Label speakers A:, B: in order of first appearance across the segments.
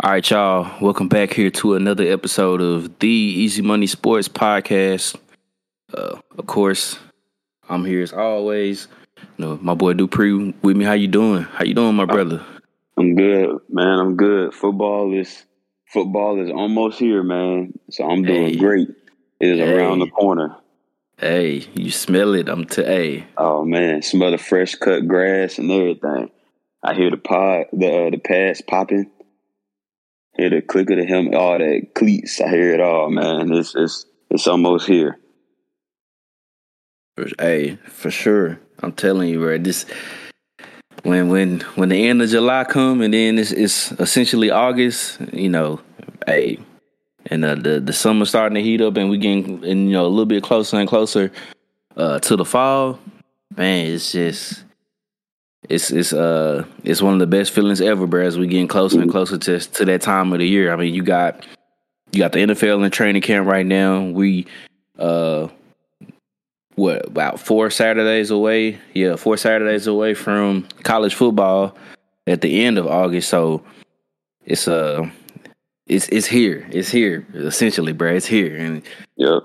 A: All right, y'all. Welcome back here to another episode of the Easy Money Sports Podcast. Uh, of course, I'm here as always. You know, my boy Dupree with me. How you doing? How you doing, my brother?
B: I'm good, man. I'm good. Football is football is almost here, man. So I'm doing
A: Hey.
B: great. It is
A: Hey.
B: around the corner.
A: Hey, you smell it? I'm to hey.
B: Oh man, smell the fresh cut grass and everything. I hear the pod, the uh, the pads popping. Hear the click of the helmet, all that cleats. I hear it all, man. It's it's it's almost here.
A: Hey, for sure. I'm telling you, bro. This when when when the end of July come and then it's it's essentially August. You know, hey, and uh, the the summer starting to heat up and we getting and you know a little bit closer and closer uh, to the fall. Man, it's just. It's it's uh it's one of the best feelings ever, bro. As we getting closer and closer to to that time of the year. I mean, you got you got the NFL in training camp right now. We uh what about four Saturdays away? Yeah, four Saturdays away from college football at the end of August. So it's uh it's it's here. It's here essentially, bro. It's here, and
B: Yep.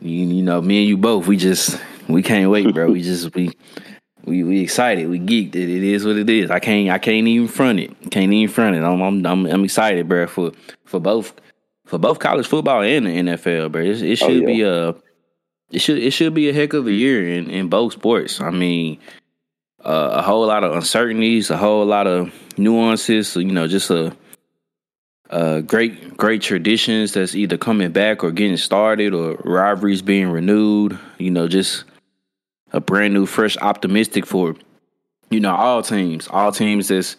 A: you, you know, me and you both, we just we can't wait, bro. we just we we we excited. We geeked. It, it is what it is. I can't I can't even front it. Can't even front it. I'm I'm I'm, I'm excited, bro, for for both for both college football and the NFL, bro. It, it
B: Oh,
A: should
B: yeah.
A: be a it should it should be a heck of a year in in both sports. I mean, uh, a whole lot of uncertainties, a whole lot of nuances. You know, just a uh, great great traditions that's either coming back or getting started or rivalries being renewed. You know, just a brand new, fresh, optimistic for you know all teams, all teams that's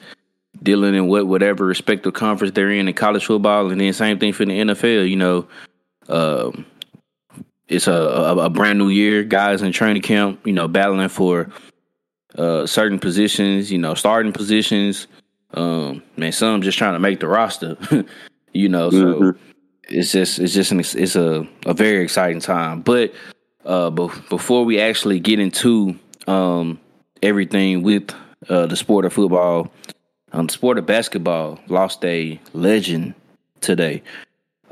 A: dealing in what whatever respective conference they're in in college football, and then same thing for the NFL. You know, um, it's a, a a brand new year, guys in training camp. You know, battling for uh, certain positions. You know, starting positions. Um, man, some just trying to make the roster. you know, so
B: Mhm.
A: it's just it's just an, it's a a very exciting time. But uh, bef- before we actually get into um everything with uh the sport of football, um, the sport of basketball lost a legend today.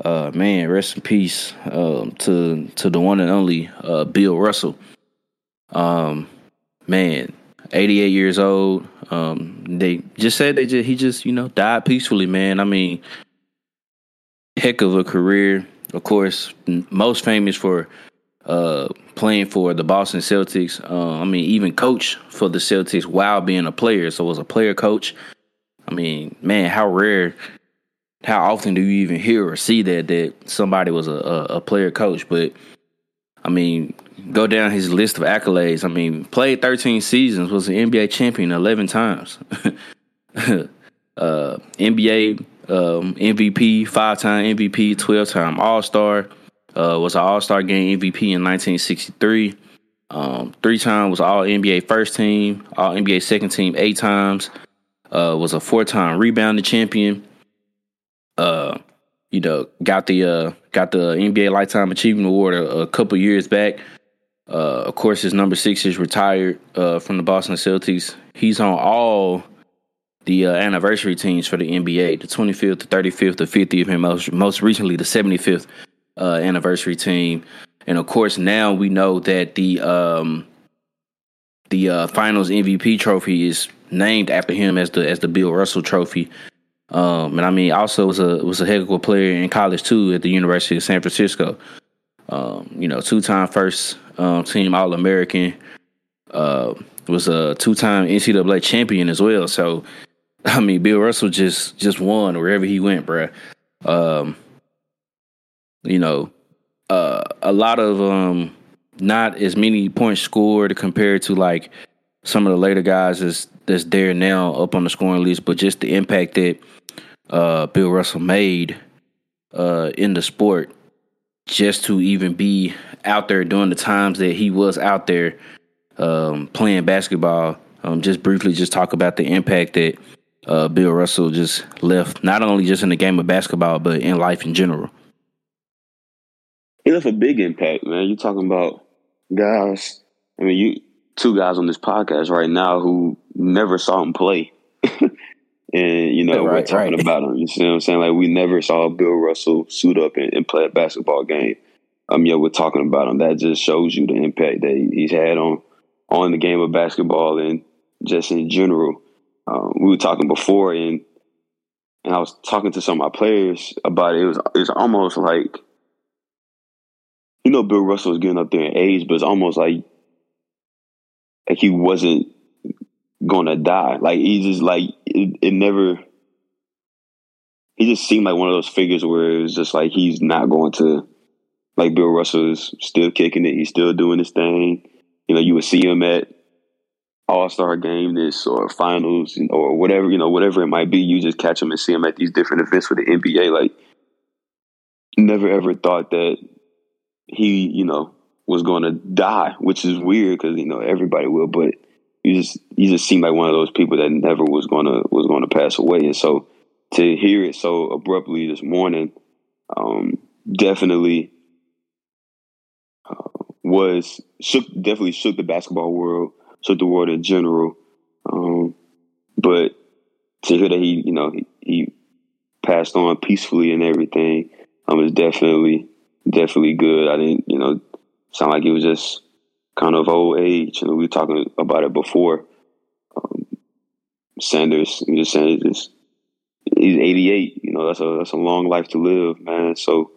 A: Uh, man, rest in peace um, to to the one and only uh, Bill Russell. Um, man, 88 years old. Um, they just said they just he just you know died peacefully, man. I mean, heck of a career. Of course, most famous for uh playing for the Boston Celtics. Uh, I mean, even coach for the Celtics while being a player. So was a player coach. I mean, man, how rare, how often do you even hear or see that that somebody was a, a, a player coach? But I mean, go down his list of accolades. I mean, played 13 seasons, was an NBA champion 11 times. uh, NBA um, MVP, five time MVP, 12 time All Star. Uh, was an All Star Game MVP in 1963. Um, three time was All NBA first team, All NBA second team eight times. Uh, was a four time rebounding champion. Uh, you know, got the uh, got the NBA Lifetime Achievement Award a, a couple years back. Uh, of course, his number six is retired uh, from the Boston Celtics. He's on all the uh, anniversary teams for the NBA, the 25th, the 35th, the 50th, and most most recently the 75th uh, anniversary team. And of course, now we know that the um, the uh, Finals MVP trophy is named after him as the as the Bill Russell Trophy. Um, and I mean, also was a was a heck of a player in college too at the University of San Francisco. Um, you know, two time first um, team All American. Uh, was a two time NCAA champion as well. So, I mean, Bill Russell just just won wherever he went, bruh. Um, you know, uh, a lot of um, not as many points scored compared to like some of the later guys that's that's there now up on the scoring list, but just the impact that uh, Bill Russell made uh, in the sport, just to even be out there during the times that he was out there um, playing basketball. Um, just briefly, just talk about the impact that uh, Bill Russell just left, not only just in the game of basketball, but in life in general.
B: He left a big impact, man. You're talking about guys? I mean, you two guys on this podcast right now who never saw him play. and you know
A: Right,
B: we're talking
A: right.
B: about him. You see what I'm saying? Like we never saw Bill Russell suit up and, and play a basketball game. Um, yeah, we're talking about him. That just shows you the impact that he's had on on the game of basketball and just in general. Um, we were talking before, and and I was talking to some of my players about it. It was it's almost like know Bill Russell was getting up there in age, but it's almost like like he wasn't gonna die. Like he just like it, it never. He just seemed like one of those figures where it was just like he's not going to. Like Bill Russell is still kicking it. He's still doing his thing. You know, you would see him at All Star game this or finals or whatever you know, whatever it might be. You just catch him and see him at these different events for the NBA. Like, never ever thought that he, you know, was going to die, which is weird because you know everybody will. But you just you just seemed like one of those people that never was gonna was going to pass away, and so to hear it so abruptly this morning, um, definitely uh, was shook. Definitely shook the basketball world, shook the world in general. Um, but to hear that he, you know, he, he passed on peacefully and everything, um, is definitely definitely good. I didn't, you know, sound like it was just kind of old age. You know, we were talking about it before. Um, Sanders, he just saying, he's 88. You know, that's a that's a long life to live, man. So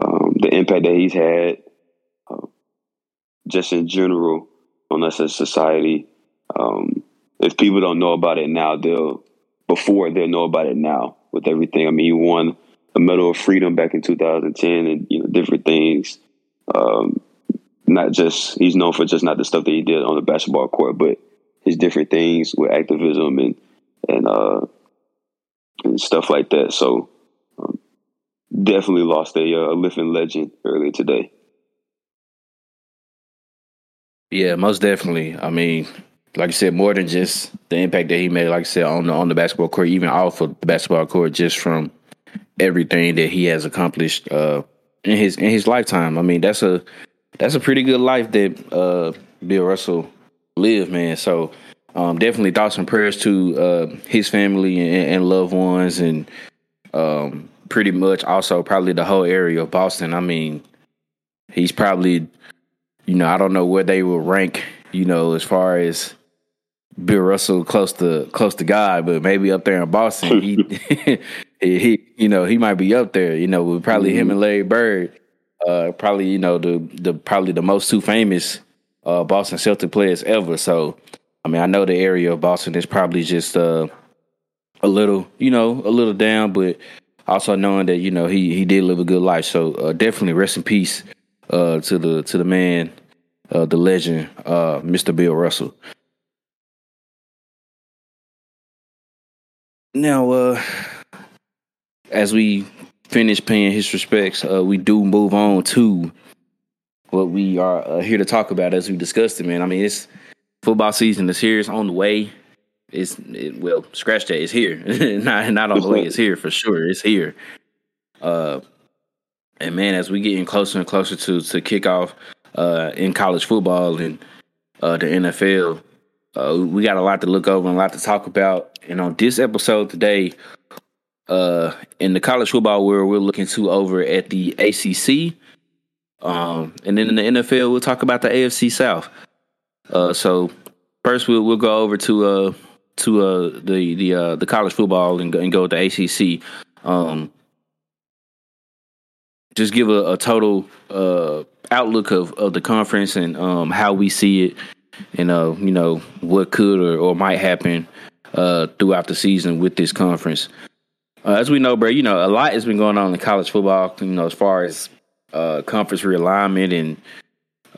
B: um, the impact that he's had, uh, just in general, on us as society. Um, if people don't know about it now, they'll before they'll know about it now with everything. I mean, won a Medal of Freedom back in 2010, and you know different things. Um, not just he's known for just not the stuff that he did on the basketball court, but his different things with activism and and uh, and stuff like that. So um, definitely lost a, uh, a living legend earlier today.
A: Yeah, most definitely. I mean, like I said, more than just the impact that he made, like I said, on the on the basketball court, even off of the basketball court, just from everything that he has accomplished uh, in his in his lifetime. I mean, that's a that's a pretty good life that uh, Bill Russell lived, man. So um, definitely thoughts and prayers to uh, his family and, and loved ones, and um, pretty much also probably the whole area of Boston. I mean, he's probably you know, I don't know where they will rank, you know, as far as Bill Russell close to close to God, but maybe up there in Boston, he he you know, he might be up there, you know, with probably him and Larry Bird, uh probably, you know, the the probably the most two famous uh Boston Celtic players ever. So I mean, I know the area of Boston is probably just uh a little, you know, a little down, but also knowing that, you know, he he did live a good life. So uh, definitely rest in peace uh, to the to the man, uh, the legend, uh, Mr. Bill Russell. Now, uh, as we finish paying his respects, uh, we do move on to what we are uh, here to talk about as we discussed it. Man, I mean, it's football season is here. It's on the way. It's it, well, scratch that. It's here. not not on the way. It's here for sure. It's here. Uh, and man, as we getting closer and closer to to kickoff uh, in college football and uh, the NFL, uh, we got a lot to look over and a lot to talk about. And on this episode today, uh, in the college football world, we're looking to over at the ACC, um, and then in the NFL, we'll talk about the AFC South. Uh, so first, we'll we'll go over to uh to uh the the uh the college football and go, and go with the ACC. Um, just give a, a total uh, outlook of, of the conference and um, how we see it, and uh, you know what could or, or might happen uh, throughout the season with this conference. Uh, as we know, bro, you know a lot has been going on in college football. You know, as far as uh, conference realignment and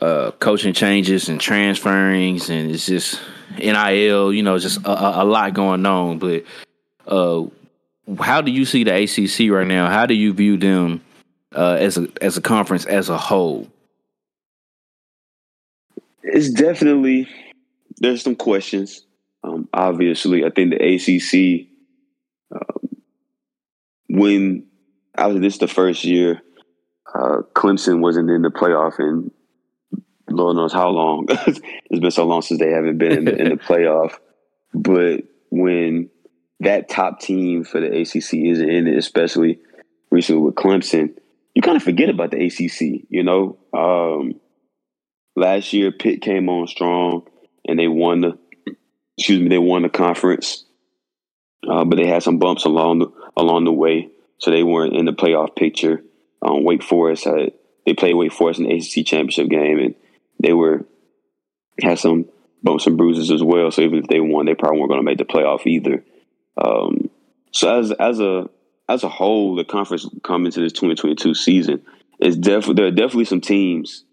A: uh, coaching changes and transferrings, and it's just NIL. You know, just a, a lot going on. But uh, how do you see the ACC right now? How do you view them? uh, as a as a conference as a whole?
B: It's definitely there's some questions. Um, obviously, I think the ACC when I was this the first year, uh, Clemson wasn't in the playoff and Lord knows how long. it's been so long since they haven't been in the, in the playoff. But when that top team for the ACC isn't in it, especially recently with Clemson, you kind of forget about the ACC. You know, um, last year Pitt came on strong and they won the excuse me they won the conference, uh, but they had some bumps along the along the way, so they weren't in the playoff picture. Um, Wake Forest had they played Wake Forest in the ACC championship game, and they were had some bumps and bruises as well. So even if they won, they probably weren't going to make the playoff either. Um, so as as a as a whole, the conference coming into this 2022 season is definitely there are definitely some teams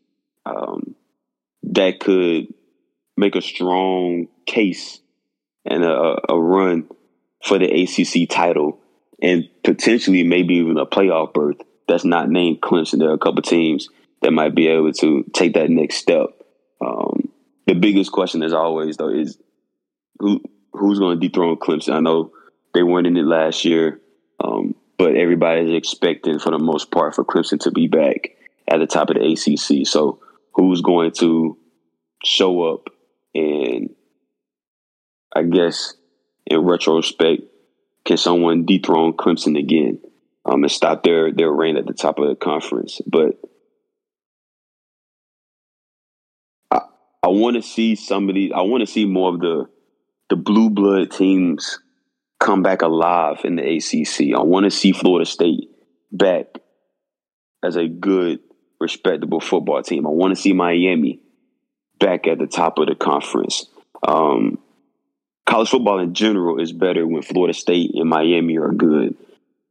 B: um, that could make a strong case and a, a run for the ACC title and potentially maybe even a playoff berth that's not named Clemson. There are a couple teams that might be able to take that next step. Um, the biggest question, as always, though, is who who's going to dethrone Clemson. I know they weren't in it last year, um, but everybody's expecting, for the most part, for Clemson to be back at the top of the ACC. So, who's going to show up and, I guess, in retrospect, can someone dethrone Clemson again um, and stop their their reign at the top of the conference? But I, I want to see somebody. I want to see more of the the blue blood teams come back alive in the ACC. I want to see Florida State back as a good, respectable football team. I want to see Miami back at the top of the conference. Um, college football in general is better when Florida State and Miami are good.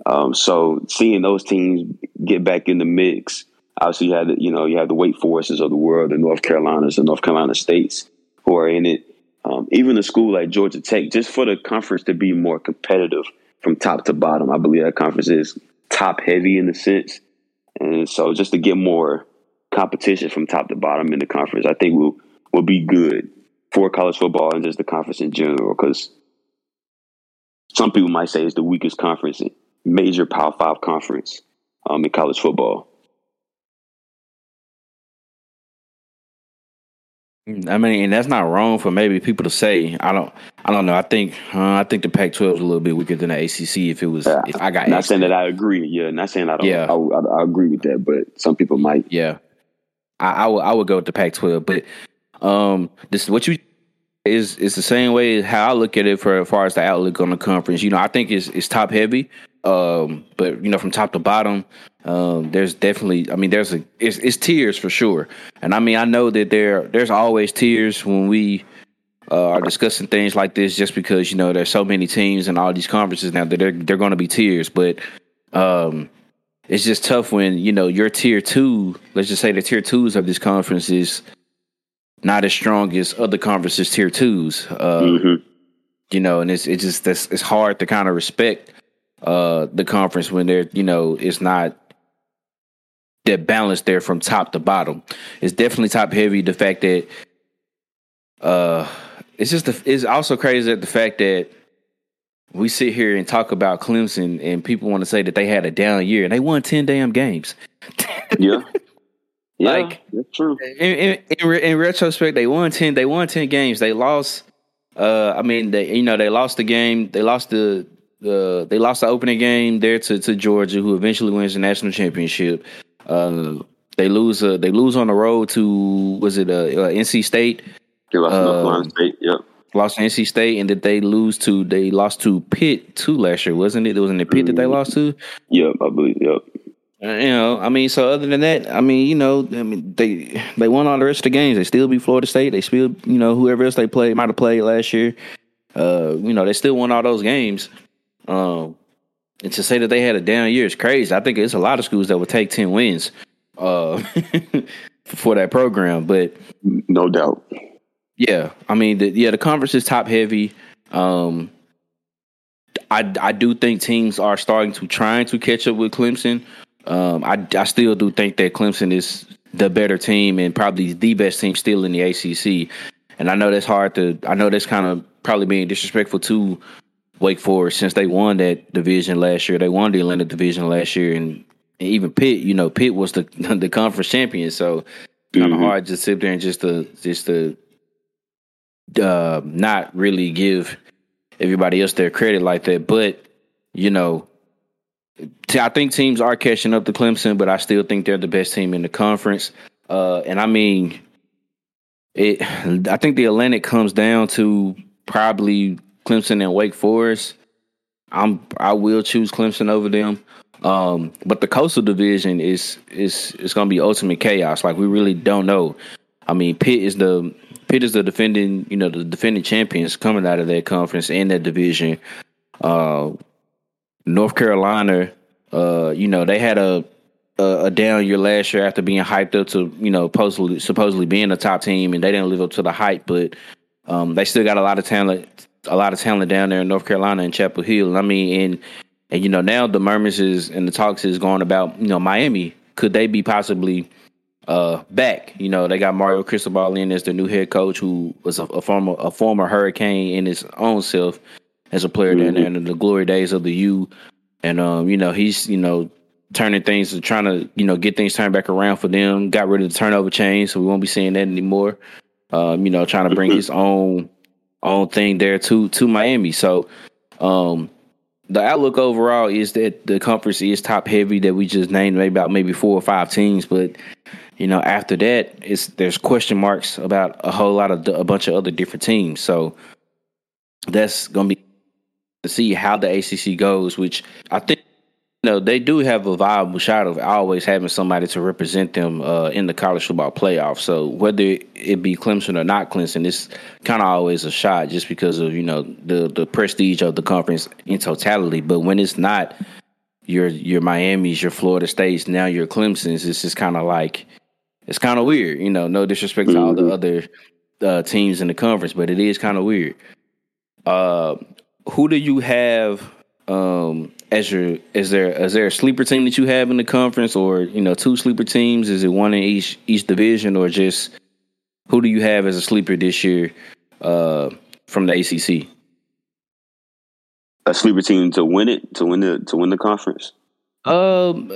B: Um, so seeing those teams get back in the mix, obviously you have the, you know you have the Wake Forests of the world, the North Carolinas, the North Carolina States who are in it. Um, even a school like Georgia Tech, just for the conference to be more competitive from top to bottom. I believe that conference is top heavy in a sense, and so just to get more competition from top to bottom in the conference, I think will will be good for college football and just the conference in general. Because some people might say it's the weakest conference, major Power Five conference um, in college football.
A: I mean, and that's not wrong for maybe people to say. I don't. I don't know. I think. Uh, I think the Pac-12 is a little bit weaker than the ACC. If it was, if I got,
B: not saying that I agree. Yeah, not saying I don't. Yeah, I, I, I, agree with that. But some people might.
A: Yeah, I, I would. I would go with the Pac-12. But um, this what you is is the same way how I look at it for as far as the outlook on the conference. You know, I think it's it's top heavy. Um, but you know, from top to bottom, um, there's definitely. I mean, there's a it's, it's tiers for sure. And I mean, I know that there there's always tiers when we uh, are discussing things like this, just because you know there's so many teams and all these conferences now that they're they're going to be tiers. But um, it's just tough when you know your tier two. Let's just say the tier twos of this conference is not as strong as other conferences tier twos. Uh, mm-hmm. You know, and it's it's just that's it's hard to kind of respect uh, the conference when they're you know it's not that balance there from top to bottom. It's definitely top heavy. The fact that uh, it's just the, it's also crazy that the fact that we sit here and talk about Clemson and people want to say that they had a down year and they won ten damn games.
B: yeah.
A: Yeah, like
B: that's true.
A: In, in, in, retrospect, they won ten. They won ten games. They lost. Uh, I mean, they you know they lost the game. They lost the the they lost the opening game there to, to Georgia, who eventually wins the national championship. Uh, they lose. Uh, they lose on the road to was it uh, uh NC State?
B: They lost to State. Yep.
A: Lost to NC State, and did they lose to? They lost to Pitt too last year, wasn't it? It was in the Pitt mm-hmm. that they mm-hmm. lost to.
B: Yep, I believe. Yep.
A: Uh, you know, I mean, so other than that, I mean, you know, I mean, they they won all the rest of the games. They still beat Florida State. They still, you know, whoever else they played might have played last year. Uh, you know, they still won all those games. Um, and to say that they had a down year is crazy. I think it's a lot of schools that would take ten wins uh, for that program. But
B: no doubt,
A: yeah. I mean, the, yeah, the conference is top heavy. Um, I I do think teams are starting to trying to catch up with Clemson. Um, I I still do think that Clemson is the better team and probably the best team still in the ACC. And I know that's hard to. I know that's kind of probably being disrespectful to Wake Forest since they won that division last year. They won the Atlantic division last year, and, and even Pitt. You know, Pitt was the the conference champion, so kind of mm-hmm. hard to sit there and just to just to uh, not really give everybody else their credit like that. But you know, I think teams are catching up to Clemson, but I still think they're the best team in the conference. Uh, and I mean, it. I think the Atlantic comes down to probably Clemson and Wake Forest. I'm I will choose Clemson over them. Um, but the Coastal Division is is is going to be ultimate chaos. Like we really don't know. I mean, Pitt is the Pitt is the defending you know the defending champions coming out of that conference and that division. Uh, North Carolina, uh, you know, they had a, a, a down year last year after being hyped up to you know supposedly supposedly being a top team, and they didn't live up to the hype. But um, they still got a lot of talent, a lot of talent down there in North Carolina and Chapel Hill. I mean, and and you know now the murmurs is and the talks is going about you know Miami. Could they be possibly uh, back? You know they got Mario Cristobal in as their new head coach, who was a, a former a former Hurricane in his own self as a player mm-hmm. down there in the glory days of the U. And um, you know he's you know turning things, to trying to you know get things turned back around for them. Got rid of the turnover chain, so we won't be seeing that anymore. Um, you know, trying to bring his own own thing there to to Miami. So um the outlook overall is that the conference is top heavy that we just named maybe about maybe four or five teams, but you know after that it's there's question marks about a whole lot of a bunch of other different teams. So that's gonna be to see how the ACC goes, which I think you know, they do have a viable shot of always having somebody to represent them uh, in the college football playoff. So whether it be Clemson or not Clemson, it's kind of always a shot just because of you know the the prestige of the conference in totality. But when it's not your your Miami's, your Florida States, now your Clemson's, it's just kind of like it's kind of weird. You know, no disrespect to all the mm-hmm. other uh, teams in the conference, but it is kind of weird. Uh, who do you have? Um, as your is there is there a sleeper team that you have in the conference, or you know two sleeper teams? Is it one in each each division, or just who do you have as a sleeper this year uh, from the ACC?
B: A sleeper team to win it to win the to win the conference.
A: Um,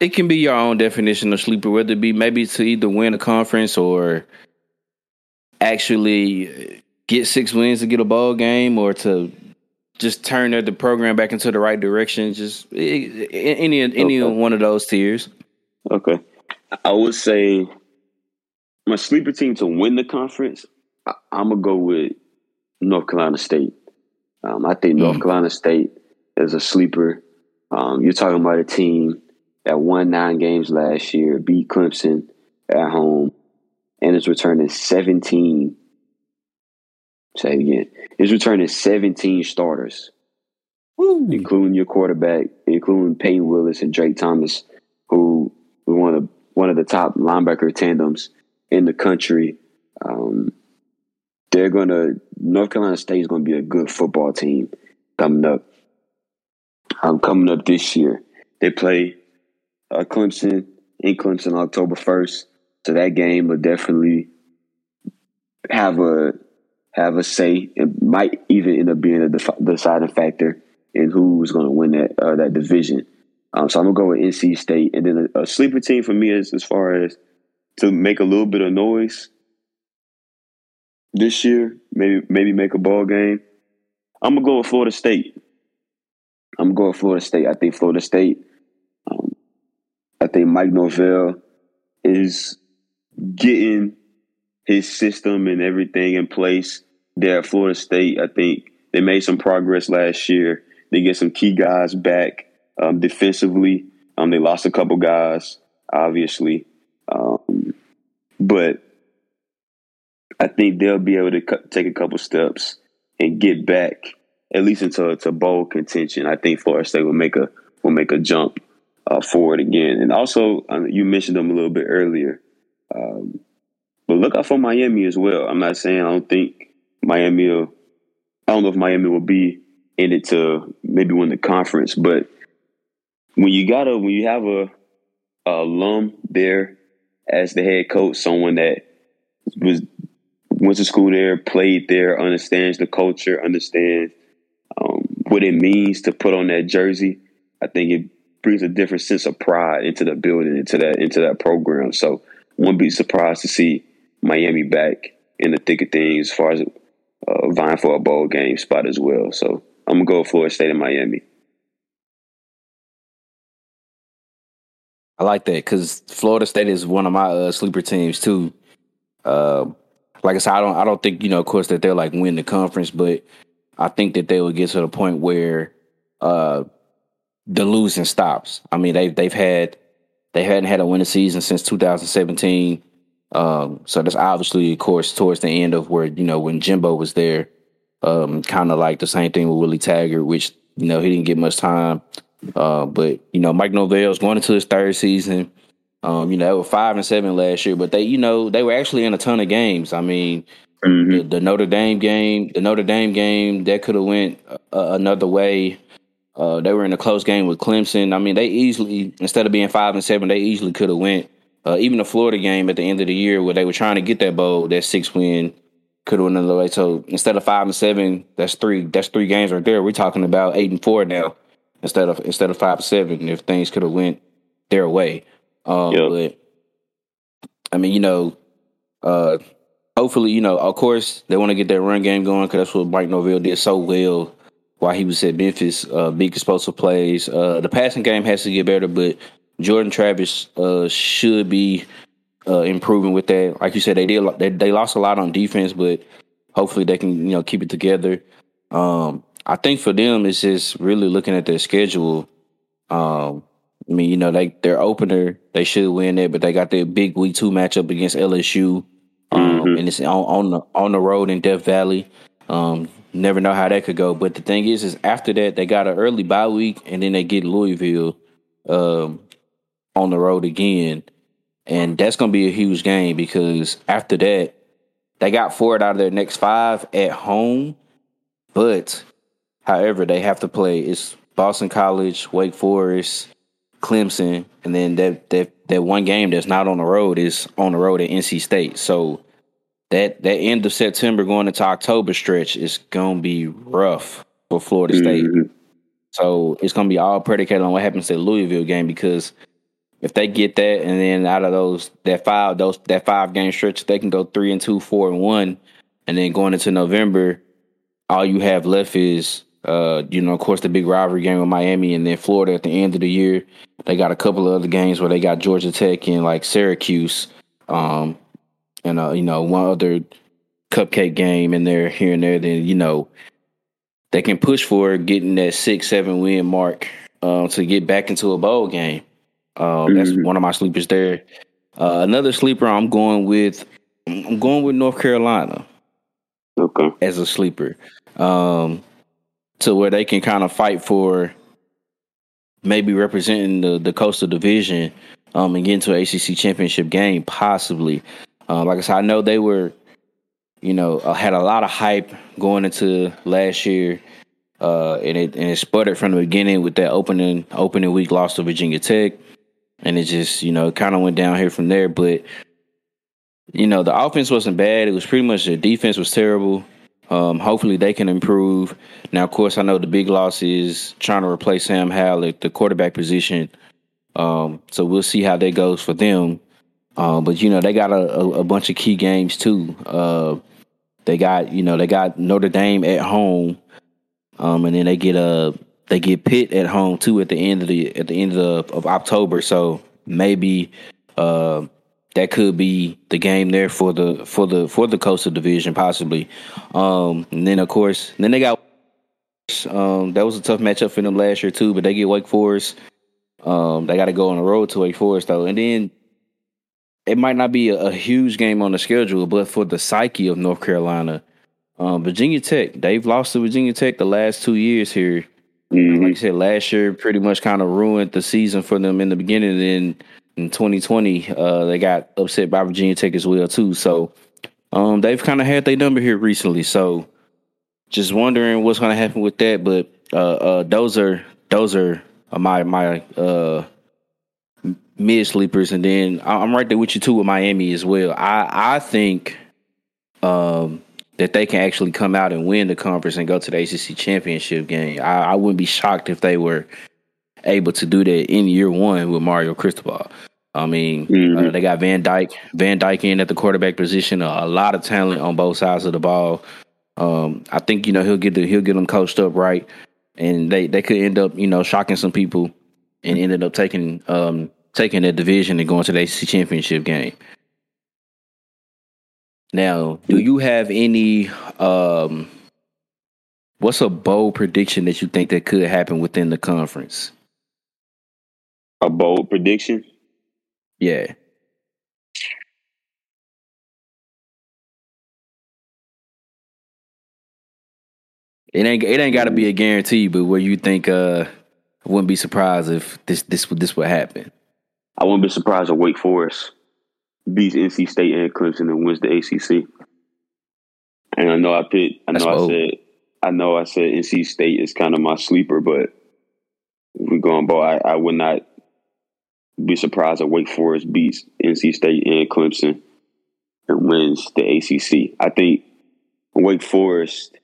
A: it can be your own definition of sleeper, whether it be maybe to either win a conference or actually get six wins to get a ball game, or to just turn the program back into the right direction. Just any any okay. one of those tiers.
B: Okay, I would say my sleeper team to win the conference. I, am gonna go with North Carolina State. Um, I think North mm. Carolina State is a sleeper. Um, you're talking about a team that won nine games last year, beat Clemson at home, and is returning 17 Say it again. He's returning 17 starters, Woo. including your quarterback, including Payton Wilson and Drake Thomas, who were one of one of the top linebacker tandems in the country. Um, they're gonna North Carolina State is gonna be a good football team coming up. Um, coming up this year, they play uh, Clemson in Clemson October first. So that game will definitely have a have a say. It might even end up being a def- deciding factor in who's going to win that uh, that division. Um, so I'm gonna go with NC State, and then a, a, sleeper team for me is as far as to make a little bit of noise this year. Maybe maybe make a ball game. I'm gonna go with Florida State. I'm gonna go with Florida State. I think Florida State. Um, I think Mike Norvell is getting his system and everything in place there at Florida State. I think they made some progress last year. They get some key guys back um, defensively. Um, they lost a couple guys, obviously, um, but I think they'll be able to take a couple steps and get back at least into to bowl contention. I think Florida State will make a will make a jump uh, forward again. And also, um, you mentioned them a little bit earlier, um, but look out for Miami as well. I'm not saying I don't think Miami will, I don't know if Miami will be in it to maybe win the conference, but when you got a when you have a, a alum there as the head coach, someone that was went to school there, played there, understands the culture, understands um, what it means to put on that jersey. I think it brings a different sense of pride into the building, into that into that program. So, wouldn't be surprised to see Miami back in the thick of things as far as uh, vying for a bowl game spot as well. So I'm gonna go Florida State and Miami.
A: I like that because Florida State is one of my uh, sleeper teams too. Uh, like I said, I don't I don't think you know, of course, that they'll like win the conference, but I think that they will get to the point where uh, the losing stops. I mean, they've they've had they hadn't had a winning season since 2017. Um, so that's obviously, of course, towards the end of where you know when Jimbo was there. Um, kind of like the same thing with Willie Taggart, which you know he didn't get much time. Uh, but you know Mike Norvell's going into his third season. Um, you know, they were five and seven last year, but they, you know, they were actually in a ton of games. I mean, mm-hmm. the, the, Notre Dame game, the Notre Dame game, that could have went uh, another way. Uh, they were in a close game with Clemson. I mean, they easily, instead of being five and seven, they easily could have went. Uh, even the Florida game at the end of the year, where they were trying to get that bowl, that six win, could have went another way. So instead of five and seven, that's three. That's three games right there. We're talking about eight and four now instead of instead of five and seven. If things could have went their way. Um, yep. But I mean, you know, uh, hopefully, you know, of course, they want to get that run game going because that's what Mike Norvell did so well while he was at Memphis. Uh, big explosive plays. Uh, the passing game has to get better, but Jordan Travis uh, should be uh, improving with that. Like you said, they did they, they lost a lot on defense, but hopefully they can you know keep it together. Um, I think for them, it's just really looking at their schedule. Um, I mean, you know, they their opener they should win it, but they got their big week two matchup against LSU, um, mm-hmm. and it's on, on the on the road in Death Valley. Um, never know how that could go. But the thing is, is after that they got an early bye week, and then they get Louisville um, on the road again, and that's going to be a huge game because after that they got four out of their next five at home, but however they have to play it's Boston College, Wake Forest, Clemson, and then that that that one game that's not on the road is on the road at NC State. So that that end of September going into October stretch is gonna be rough for Florida State. Mm-hmm. So it's gonna be all predicated on what happens to the Louisville game because if they get that and then out of those that five those that five game stretch they can go three and two, four and one, and then going into November, all you have left is uh, you know, of course, the big rivalry game with Miami and then Florida at the end of the year. They got a couple of other games where they got Georgia Tech and like Syracuse, um, and uh, you know, one other cupcake game in there here and there. Then you know, they can push for getting that six, seven win mark uh, to get back into a bowl game. Uh, mm-hmm. That's one of my sleepers there. Uh, another sleeper I'm going with, I'm going with North Carolina.
B: Okay.
A: As a sleeper. Um, to where they can kind of fight for maybe representing the, the coastal division um, and get into an ACC championship game, possibly. Uh, like I said, I know they were, you know, uh, had a lot of hype going into last year, uh, and it and it sputtered from the beginning with that opening opening week loss to Virginia Tech, and it just you know kind of went down here from there. But you know, the offense wasn't bad; it was pretty much the defense was terrible. Um, hopefully they can improve. Now, of course, I know the big loss is trying to replace Sam Howell at the quarterback position. Um, so we'll see how that goes for them. Um, but you know they got a, a, a bunch of key games too. Uh, they got you know they got Notre Dame at home, um, and then they get a they get Pitt at home too at the end of the at the end of, of October. So maybe uh, that could be the game there for the for the for the coastal division possibly. Um, and then of course, then they got um, that was a tough matchup for them last year too, but they get Wake Forest. Um, they got to go on the road to Wake Forest though, and then it might not be a, a, huge game on the schedule, but for the psyche of North Carolina, um, Virginia Tech, they've lost to Virginia Tech the last two years here. Mm-hmm. Like I said, last year pretty much kind of ruined the season for them in the beginning. And then in 2020, uh, they got upset by Virginia Tech as well too. So um, they've kind of had their number here recently. So just wondering what's going to happen with that. But uh, uh, those are those are my my uh, mid sleepers, and then I'm right there with you too with Miami as well. I I think um, that they can actually come out and win the conference and go to the ACC championship game. I, I wouldn't be shocked if they were able to do that in year one with Mario Cristobal. I mean, uh, mm-hmm. uh, they got Van Dyke, Van Dyke in at the quarterback position. A, a, lot of talent on both sides of the ball. Um, I think you know he'll get the, he'll get them coached up right, and they they could end up you know shocking some people, and ended up taking um taking that division and going to the ACC championship game. Now, do you have any um what's a bold prediction that you think that could happen within the conference?
B: A bold prediction?
A: Yeah. It ain't it ain't got to be a guarantee, but where you think uh I wouldn't be surprised if this this would this would happen.
B: I wouldn't be surprised if Wake Forest beats NC State and Clemson and wins the ACC. And I know I picked. I know That's I bold. said. I know I said NC State is kind of my sleeper, but if we're going ball, I, I would not be surprised if Wake Forest beats NC State and Clemson and wins the ACC. I think Wake Forest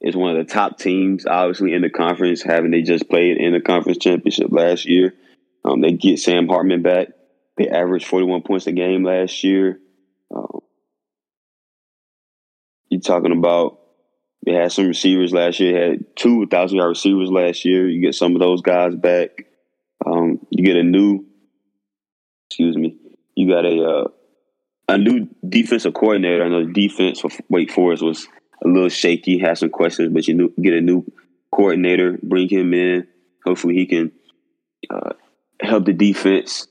B: is one of the top teams, obviously in the conference, having they just played in the conference championship last year. Um, they get Sam Hartman back. They averaged 41 points a game last year. Um, you're talking about they had some receivers last year. Had two thousand yard receivers last year. You get some of those guys back. Um, you get a new, excuse me. You got a uh, a new defensive coordinator. I know the defense for Wake Forest was a little shaky. Had some questions, but you get a new coordinator. Bring him in. Hopefully, he can uh, help the defense.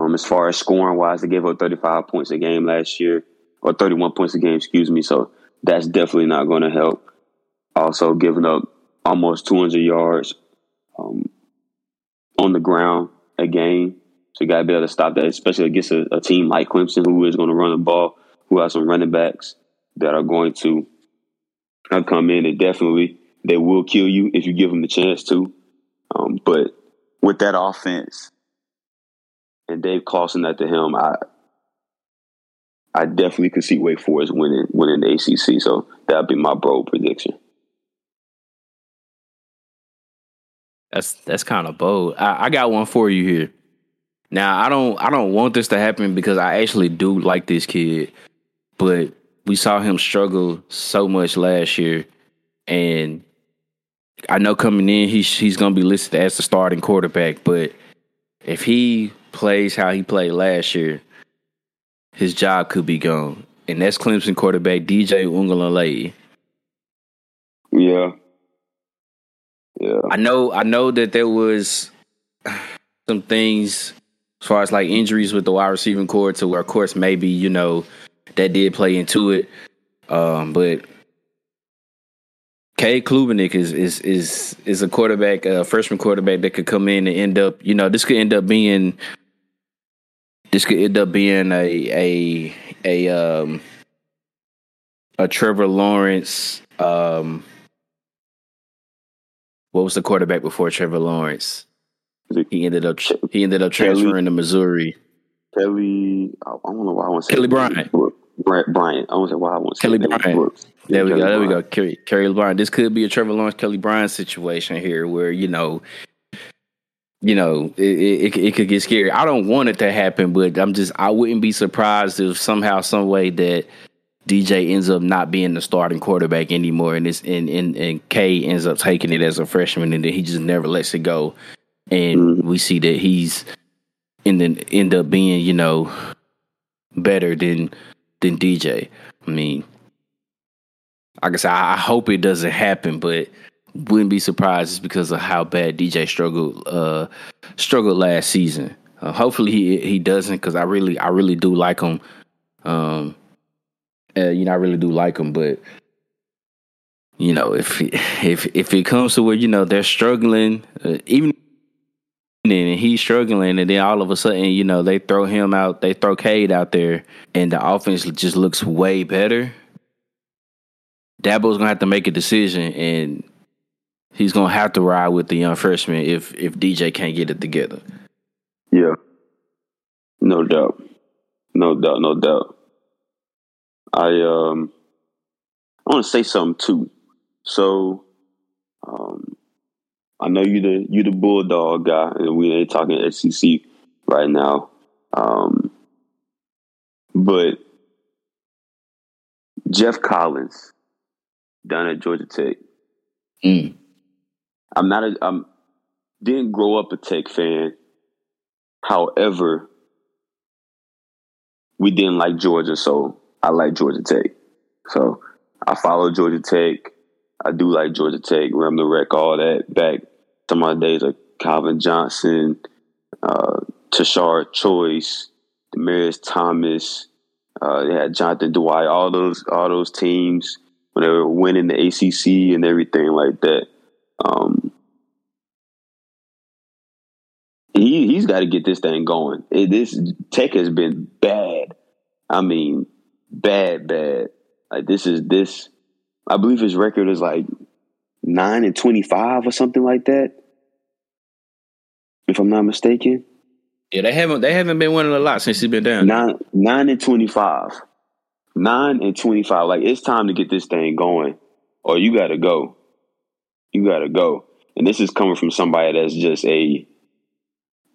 B: Um, as far as scoring wise, they gave up 35 points a game last year, or 31 points a game, excuse me. So that's definitely not going to help. Also, giving up almost 200 yards um, on the ground a game. So you got to be able to stop that, especially against a, a team like Clemson, who is going to run the ball, who has some running backs that are going to come in and definitely they will kill you if you give them the chance to. Um, but with that offense and Dave Clawson that to him, I I definitely could see Wake Forest winning winning the ACC. So that'd be my bold prediction.
A: That's that's kind of bold. I, I got one for you here. Now I don't I don't want this to happen because I actually do like this kid, but we saw him struggle so much last year, and I know coming in he's he's gonna be listed as the starting quarterback, but if he plays how he played last year, his job could be gone. And that's Clemson quarterback DJ Uiagalelei.
B: Yeah. Yeah.
A: I know I know that there was some things as far as like injuries with the wide receiving core to where of course maybe, you know, that did play into it. Um, but Cade Klubnik is is is is a quarterback, a freshman quarterback that could come in and end up, you know, this could end up being this could end up being a a a um a Trevor Lawrence um what was the quarterback before Trevor Lawrence? He ended up he ended up transferring Kelly, to Missouri.
B: Kelly, I don't know why I want to
A: say Kelly Bryant.
B: Bryant. I want to say why I want to
A: Kelly Bryant. There we Kelly go. There Bryant. we go. Kelly, Kelly Bryant. This could be a Trevor Lawrence, Kelly Bryant situation here, where you know you know, it, it, it could get scary. I don't want it to happen, but I'm just I wouldn't be surprised if somehow, some way that DJ ends up not being the starting quarterback anymore, and this and and and K ends up taking it as a freshman, and then he just never lets it go, and mm-hmm. we see that he's in the end up being you know better than than DJ. I mean, like I said, I hope it doesn't happen, but wouldn't be surprised just because of how bad DJ struggled uh, struggled last season. Uh, hopefully he he doesn't because I really I really do like him. Um, uh, you know I really do like him, but you know if if if it comes to where you know they're struggling, uh, even and he's struggling, and then all of a sudden you know they throw him out, they throw Cade out there, and the offense just looks way better. Dabo's gonna have to make a decision, and he's gonna have to ride with the young freshman if if DJ can't get it together.
B: Yeah, no doubt, no doubt, no doubt. I um, I want to say something too. So, um, I know you the you the bulldog guy, and we ain't talking SEC right now. Um, but Geoff Collins down at Georgia Tech.
A: Mm.
B: I'm not a I'm didn't grow up a Tech fan. However, we didn't like Georgia, so I like Georgia Tech. So I follow Georgia Tech. I do like Georgia Tech, Ramblin' Wreck, all that back to my days of Calvin Johnson, uh, Tashard Choice, Demaryius Thomas. Uh, they had Jonathan Dwyer, all those all those teams when they were winning the ACC and everything like that. Um, he he's got to get this thing going. It, this Tech has been bad. I mean, bad, bad. Like this is this. I believe his record is like nine and twenty five or something like that. If I'm not mistaken.
A: Yeah, they haven't they haven't been winning a lot since he's been down.
B: Nine nine and twenty five. Nine and twenty five. Like it's time to get this thing going, or you got to go. You got to go. And this is coming from somebody that's just a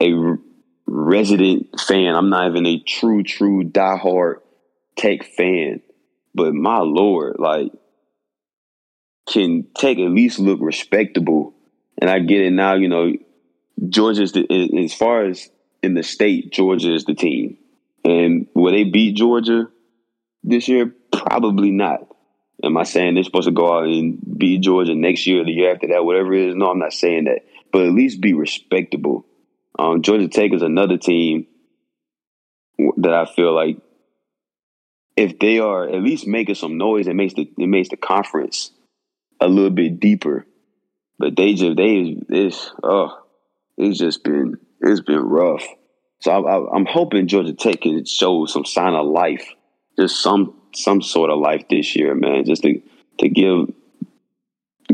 B: a resident fan. I'm not even a true, true diehard Tech fan, but my lord, like, can Tech at least look respectable? And I get it now. You know, Georgia's the, as far as in the state, Georgia is the team. And will they beat Georgia this year? Probably not. Am I saying they're supposed to go out and beat Georgia next year the year after that, whatever it is? No, I'm not saying that. But at least be respectable. Um, Georgia Tech is another team that I feel like if they are at least making some noise, it makes the it makes the conference a little bit deeper. But they just they it's oh it's just been it's been rough. So I, am hoping Georgia Tech can show some sign of life, just some some sort of life this year, man, just to to give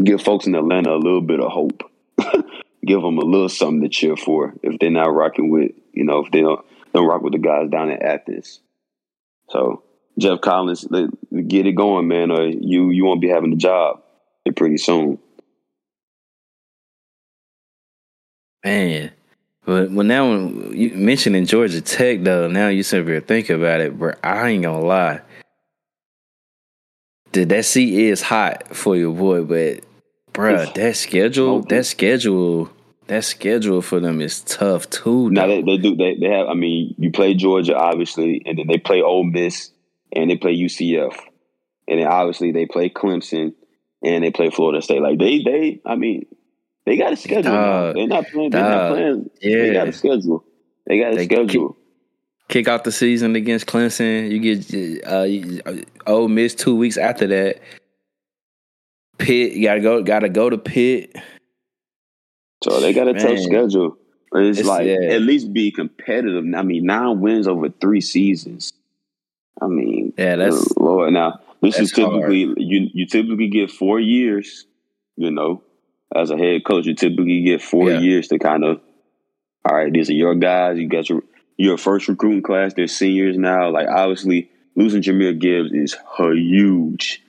B: give folks in Atlanta a little bit of hope, give them a little something to cheer for if they're not rocking with you know if they don't don't rock with the guys down in Athens. So Geoff Collins, get it going, man, or you you won't be having a job pretty soon.
A: Man, but when now you mentioning Georgia Tech though, now you sit here thinking about it, bro. I ain't gonna lie. That seat is hot for your boy, but bro, that schedule, that schedule, that schedule for them is tough too.
B: Now they, they do they, they have. I mean, you play Georgia obviously, and then they play Ole Miss and they play UCF, and then obviously they play Clemson and they play Florida State. Like they they, I mean, they got a schedule. Uh, they're not playing. They're not playing. Yeah. They got a schedule. They got a they schedule.
A: Kick, off the season against Clemson. You get uh, Ole Miss two weeks after that. Pitt, you gotta go. Gotta go to Pitt.
B: So they got a Man. tough schedule. It's, it's like yeah. at least be competitive. I mean, nine wins over three seasons. I mean,
A: yeah, that's
B: Lord. Now this is typically hard. you. You typically get four years. You know, as a head coach, you typically get four yeah. years to kind of, all right, these are your guys. You got your your first recruiting class. They're seniors now. Like obviously, losing Jahmyr Gibbs is huge.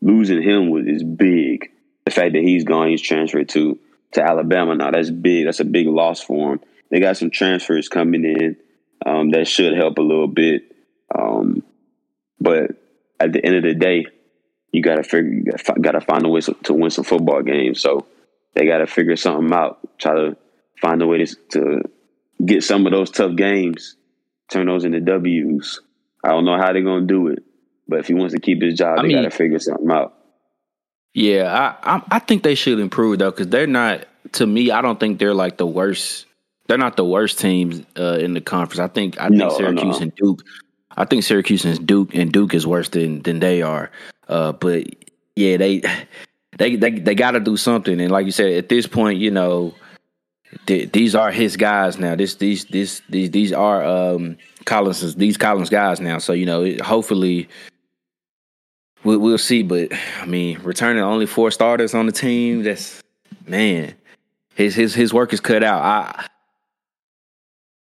B: Losing him was is big. The fact that he's gone, he's transferred to to Alabama now. That's big. That's a big loss for him. They got some transfers coming in um, that should help a little bit. Um, but at the end of the day, you got to figure, you got to find a way to win some football games. So they got to figure something out. Try to find a way to, to get some of those tough games, turn those into W's. I don't know how they're gonna do it, but if he wants to keep his job, I they got to figure something out.
A: Yeah, I, I, I think they should improve though, because they're not. To me, I don't think they're like the worst. They're not the worst teams uh, in the conference. I think I think Syracuse no. and Duke. I think Syracuse and Duke and Duke is worse than than they are. Uh, but yeah, they they they they got to do something. And like you said, at this point, you know, th- these are his guys now. This these this these these are um Collins's these Collins guys now. So you know, hopefully. We'll, we'll see, but I mean, returning only four starters on the team, that's man, his his his work is cut out. I,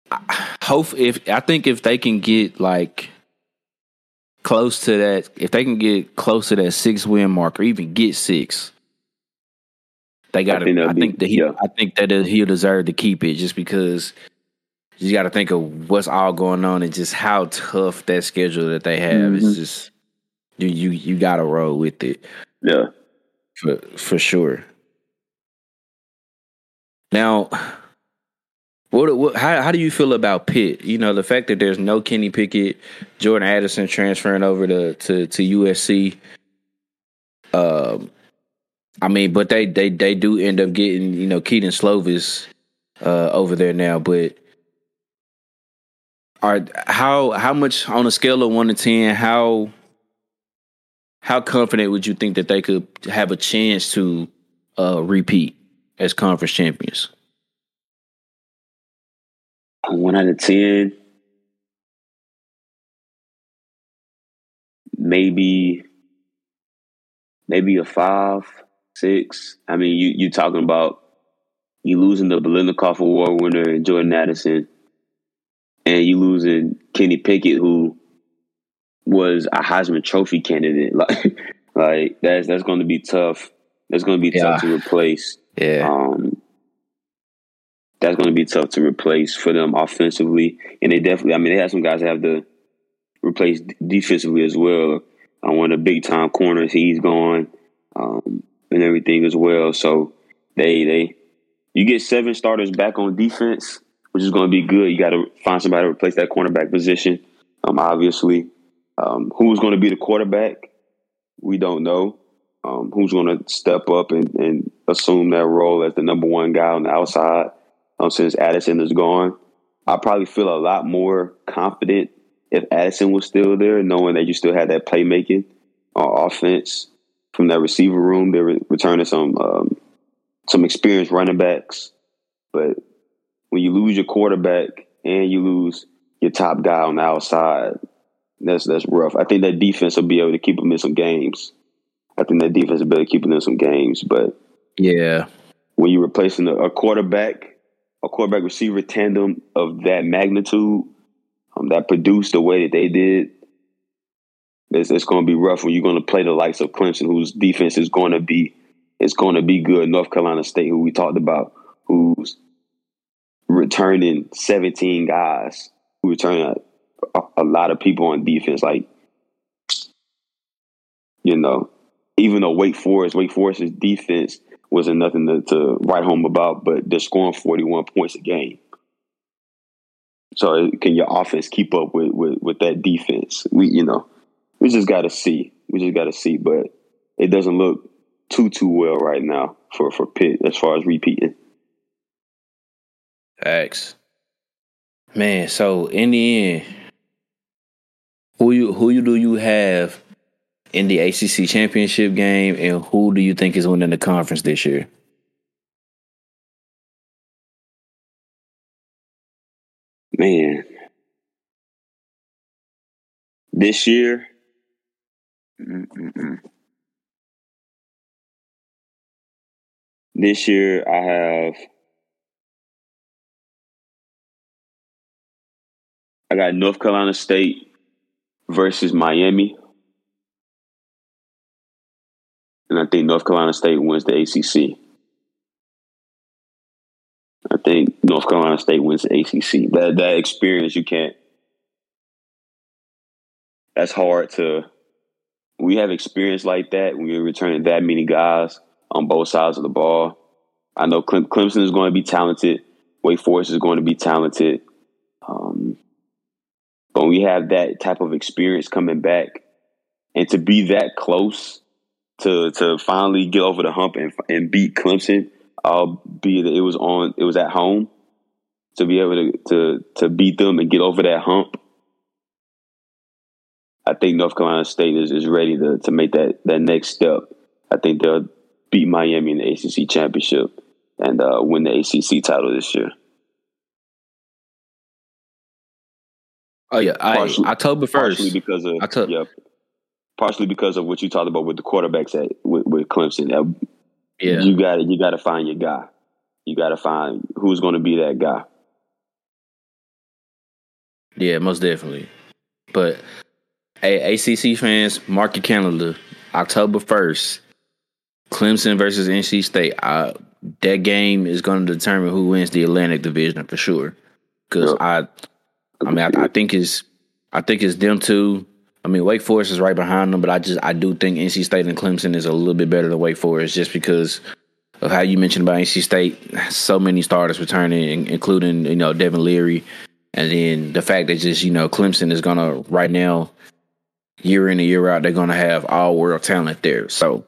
A: I hope if I think if they can get like close to that, if they can get close to that six win mark or even get six, they got to. I, think, that he, yeah. I think that he'll deserve to keep it just because you got to think of what's all going on and just how tough that schedule that they have. Mm-hmm. It's just you you, you got to roll with it.
B: Yeah,
A: for for sure. Now, what, what how how do you feel about Pitt? You know, the fact that there's no Kenny Pickett, Jordan Addison transferring over to to, to USC. Um, I mean, but they they they do end up getting you know Kedon Slovis uh, over there now, but are how how much on a scale of one to ten how how confident would you think that they could have a chance to uh, repeat as conference champions?
B: One out of ten, maybe, maybe a five, six. I mean, you you talking about you losing the Biletnikoff Award winner and Jordan Addison, and you losing Kenny Pickett, who was a Heisman Trophy candidate. Like, like that's that's going to be tough. That's going to be yeah. tough to replace.
A: Yeah.
B: Um, that's going to be tough to replace for them offensively, and they definitely. I mean, they have some guys that have to replace defensively as well. On uh, one of the big time corners, he's gone, um, and everything as well. So they they you get seven starters back on defense, which is going to be good. You got to find somebody to replace that cornerback position. Um, obviously, um, who's going to be the quarterback? We don't know. Um, who's going to step up and, and, assume that role as the number one guy on the outside um, since Addison is gone? I probably feel a lot more confident if Addison was still there, knowing that you still had that playmaking uh, offense from that receiver room. They're re- returning some um, some experienced running backs, but when you lose your quarterback and you lose your top guy on the outside, that's that's rough. I think that defense will be able to keep them in some games. I think that defense will be able to keep them in some games. But
A: yeah,
B: when you're replacing a, a quarterback, a quarterback receiver tandem of that magnitude, um, that produced the way that they did, it's, it's going to be rough when you're going to play the likes of Clemson, whose defense is going to be it's going to be good. North Carolina State, who we talked about, who's returning 17 guys, who returning a, a lot of people on defense. Like, you know, even though Wake Forest, Wake Forest's defense wasn't nothing to, to write home about, but they're scoring 41 points a game. So can your offense keep up with, with, with that defense? We, you know, we just got to see. We just got to see, but it doesn't look too too well right now for for Pitt as far as repeating.
A: X, man. So in the end, who you who you do you have in the ACC championship game, and who do you think is winning the conference this year?
B: Man, this year. Mm-mm-mm. This year, I have I got North Carolina State versus Miami. And I think North Carolina State wins the ACC. I think North Carolina State wins the ACC. That that experience you can't. That's hard to. We have experience like that when you're returning that many guys on both sides of the ball. I know Clemson is going to be talented. Wake Forest is going to be talented. Um, but we have that type of experience coming back, and to be that close to to finally get over the hump and and beat Clemson, albeit it was on it was at home, to be able to to to beat them and get over that hump. I think North Carolina State is, is ready to to make that that next step. I think they'll beat Miami in the ACC championship and uh, win the ACC title this year.
A: Oh yeah, I, partially, October first.
B: Partially because of October. yeah, partially because of what you talked about with the quarterbacks at with, with Clemson.
A: yeah,
B: you got to you got to find your guy. You got to find who's going to be that guy.
A: Yeah, most definitely. But hey, ACC fans, mark your calendar. October first, Clemson versus NC State. I, that game is going to determine who wins the Atlantic Division for sure. Because yep. I I mean, I, I think it's I think it's them two I mean, Wake Forest is right behind them, but I just I do think NC State and Clemson is a little bit better than Wake Forest, just because of how you mentioned about NC State. So many starters returning, including you know Devin Leary, and then the fact that just you know Clemson is gonna right now, year in and year out, they're gonna have all world talent there. So,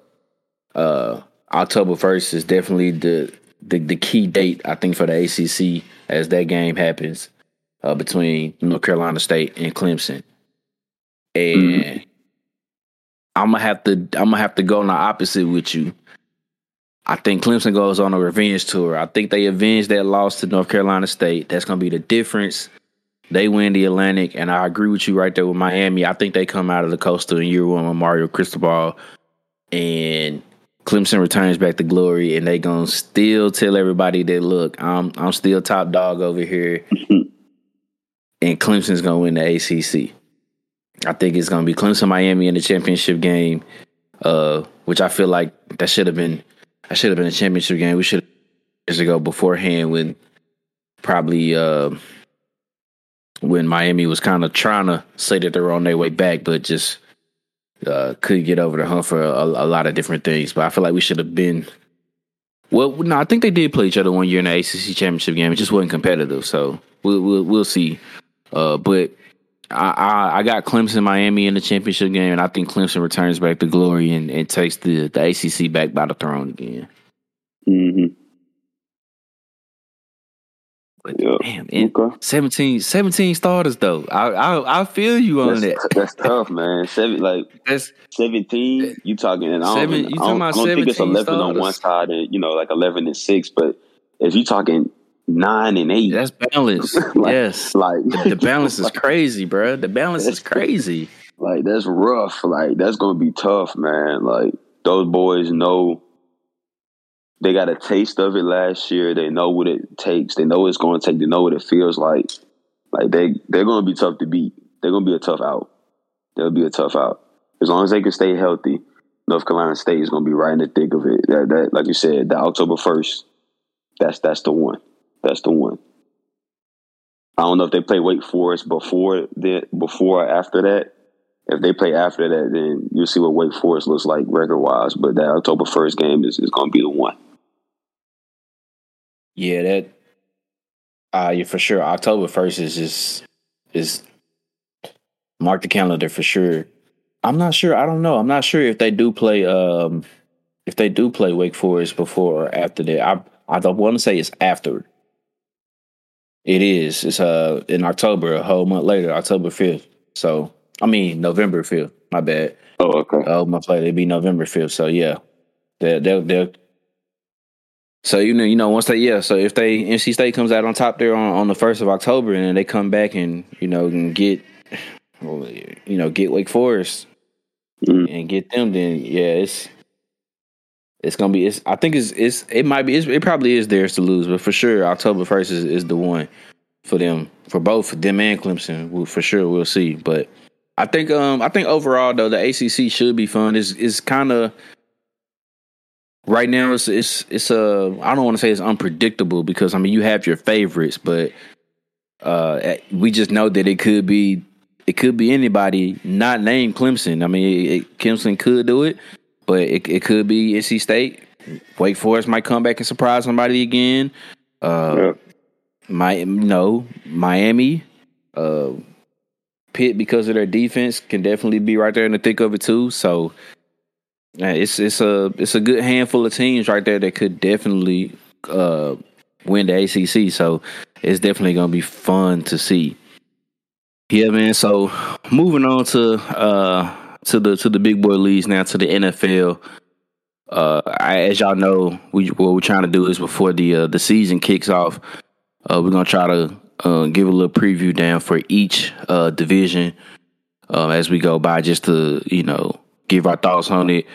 A: uh, October first is definitely the, the the key date I think for the ACC as that game happens uh, between North Carolina State and Clemson and mm-hmm. I'm gonna have to I'm gonna have to go on the opposite with you. I think Clemson goes on a revenge tour. I think they avenge that loss to North Carolina State. That's gonna be the difference. They win the Atlantic, and I agree with you right there with Miami. I think they come out of the coastal in year one with Mario Cristobal, and Clemson returns back to glory, and they gonna still tell everybody that look, I'm I'm still top dog over here, and Clemson's gonna win the ACC. I think it's to be Clemson Miami in the championship game, uh, which I feel like that should have been that should have been a championship game. We should years ago beforehand when probably uh, when Miami was kind of trying to say that they were on their way back, but just uh, couldn't get over the hump for a, a, lot of different things. But I feel like we should have been. Well, no, I think they did play each other one year in the ACC championship game. It just wasn't competitive, so we'll we'll, we'll see. Uh, but I, I, I got Clemson Miami in the championship game, and I think Clemson returns back to glory and, and takes the, the ACC back by the throne again.
B: Mm-hmm.
A: But yep. damn, okay. 17, 17 starters though. I, I I feel you on
B: that's,
A: that.
B: That's tough, man. Seven like that's seventeen. You talking? And I don't, seven, you I don't, I don't think it's eleven starters. on one side and you know like eleven and six. But if you talking nine and eight.
A: That's balance. like, yes, like the, the balance is crazy, bro. The balance is crazy.
B: Like that's rough. Like that's gonna be tough, man. Like those boys know they got a taste of it last year. They know what it takes. They know it's going to take. They know what it feels like. Like they they're going to be tough to beat. They're going to be a tough out. They'll be a tough out as long as they can stay healthy. North Carolina State is going to be right in the thick of it. That, that like you said, the October first. That's that's the one. That's the one. I don't know if they play Wake Forest before the before or after that. If they play after that, then you'll see what Wake Forest looks like record wise. But that October first game is, is going to be the one.
A: Yeah, that. Uh, yeah, for sure. October first is just is mark the calendar for sure. I'm not sure. I don't know. I'm not sure if they do play. Um, if they do play Wake Forest before or after that. I I don't want to say it's after it is. It's uh in October, a whole month later, October fifth. So I mean November fifth. My bad.
B: Oh, okay.
A: Oh, my play. It'd be November fifth. So yeah, they they'll they'll. So you know you know once they yeah so if they NC State comes out on top there on, on the first of October and then they come back and you know and get you know get Wake Forest mm. and get them then yeah it's it's gonna be. It's. I think it's. It's. It might be. it probably is theirs to lose, but for sure, October first is, is the one for them. For both them and Clemson, we'll, for sure we'll see. But I think. Um. I think overall though, the ACC should be fun. It's. is kind of right now. It's. It's. It's a. Uh, I don't want to say it's unpredictable because I mean you have your favorites, but uh, we just know that it could be. It could be anybody not named Clemson. I mean, it, Clemson could do it but it, it could be NC State. Wake Forest might come back and surprise somebody again. Uh, yeah. My you know Miami, uh, Pitt because of their defense can definitely be right there in the thick of it too. So yeah, it's it's a it's a good handful of teams right there that could definitely uh, win the ACC. So it's definitely gonna be fun to see. Yeah, man. So moving on to uh, to the to the big boy leagues now to the NFL. Uh, I, as y'all know, we what we're trying to do is before the uh, the season kicks off, uh, we're gonna try to uh, give a little preview down for each uh, division uh, as we go by, just to you know give our thoughts on it,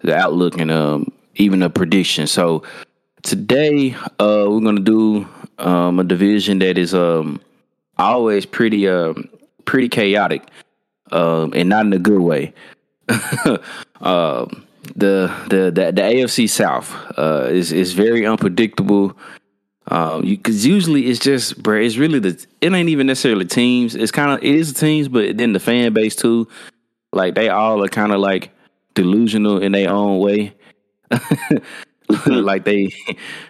A: the outlook, and um, even a prediction. So today we're gonna do um, a division that is um, always pretty um, pretty chaotic um, and not in a good way. um, the, the the the AFC South uh, is is very unpredictable. Um, because usually it's just, bro, it's really the it ain't even necessarily teams. It's kind of it is teams, but then the fan base too. Like they all are kind of like delusional in their own way. like they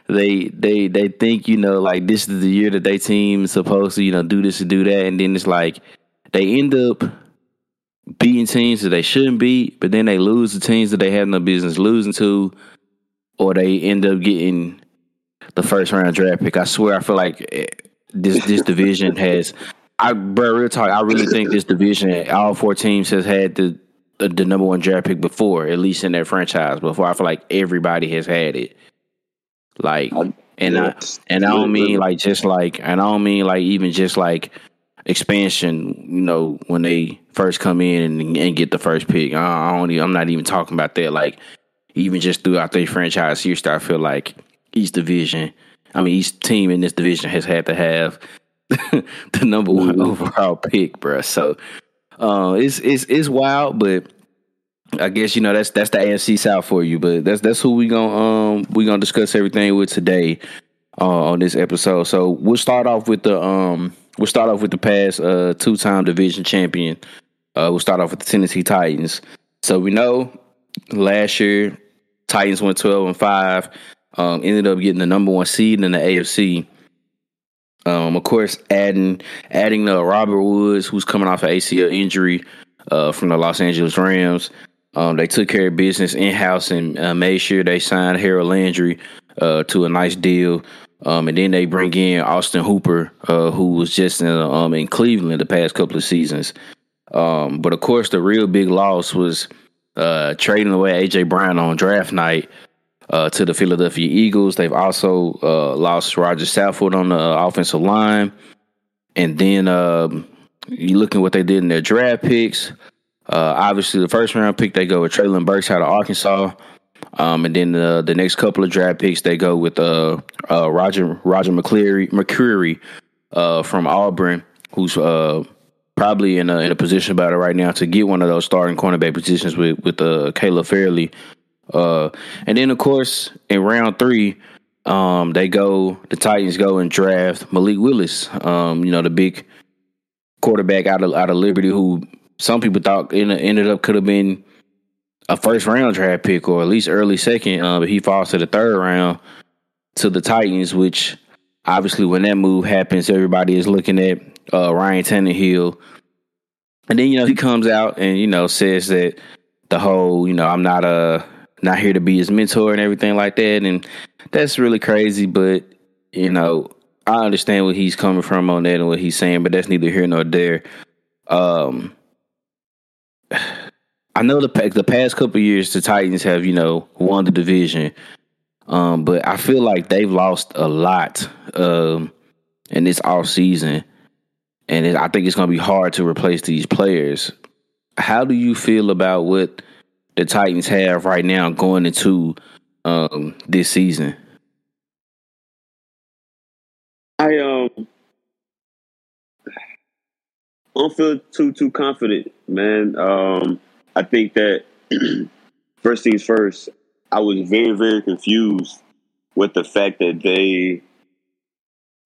A: they they they think you know like this is the year that they team is supposed to you know do this and do that and then it's like they end up beating teams that they shouldn't beat but then they lose the teams that they have no business losing to or they end up getting the first round draft pick i swear i feel like eh, this this division has i bro real talk i really think this division all four teams has had the the, the number one draft pick before, at least in their franchise before. I feel like everybody has had it. Like, and. I and I don't mean like just like, and I don't mean like even just like expansion. You know, when they first come in and, and get the first pick, I, I don't. Even, I'm not even talking about that. Like, even just throughout their franchise history, I feel like each division. I mean, each team in this division has had to have the number one mm-hmm. overall pick, bro. So uh, it's it's it's wild, but I guess you know that's that's the AFC South for you. But that's that's who we gonna um we gonna discuss everything with today uh, on this episode. So we'll start off with the um we'll start off with the past uh two time division champion. Uh, we'll start off with the Tennessee Titans. So we know last year Titans went twelve and five. Um, ended up getting the number one seed in the AFC. Um, of course, adding adding uh, Robert Woods, who's coming off an ACL injury uh, from the Los Angeles Rams. Um, they took care of business in house and uh, made sure they signed Harold Landry uh, to a nice deal. Um, and then they bring in Austin Hooper, uh, who was just in, um, in Cleveland the past couple of seasons. Um, but of course, the real big loss was uh, trading away AJ Brown on draft night uh, to the Philadelphia Eagles. They've also uh, lost Roger Saffold on the uh, offensive line. And then um, you look at what they did in their draft picks. Uh, obviously, the first round pick, they go with Treylon Burks out of Arkansas. Um, and then the, the next couple of draft picks, they go with uh, uh, Roger Roger McCleary, McCreary from Auburn, who's probably in a, in a position about it right now to get one of those starting cornerback positions with with uh, Caleb Farley uh, and then of course in round three, um, they go the Titans go and draft Malik Willis. Um, you know the big quarterback out of out of Liberty, who some people thought ended up could have been a first round draft pick or at least early second, uh, but he falls to the third round to the Titans, which obviously when that move happens, everybody is looking at uh, Ryan Tannehill. And then you know he comes out and you know says that the whole you know I'm not a not here to be his mentor and everything like that. And that's really crazy, but you know, I understand what he's coming from on that and what he's saying, but that's neither here nor there. Um, I know the the past couple years the Titans have you know won the division, um, but I feel like they've lost a lot um, in this off season, and it, I think it's going to be hard to replace these players. How do you feel about what the Titans have right now going into um, this season?
B: I um don't feel too too confident, man. Um, I think that first things first, I was very very confused with the fact that they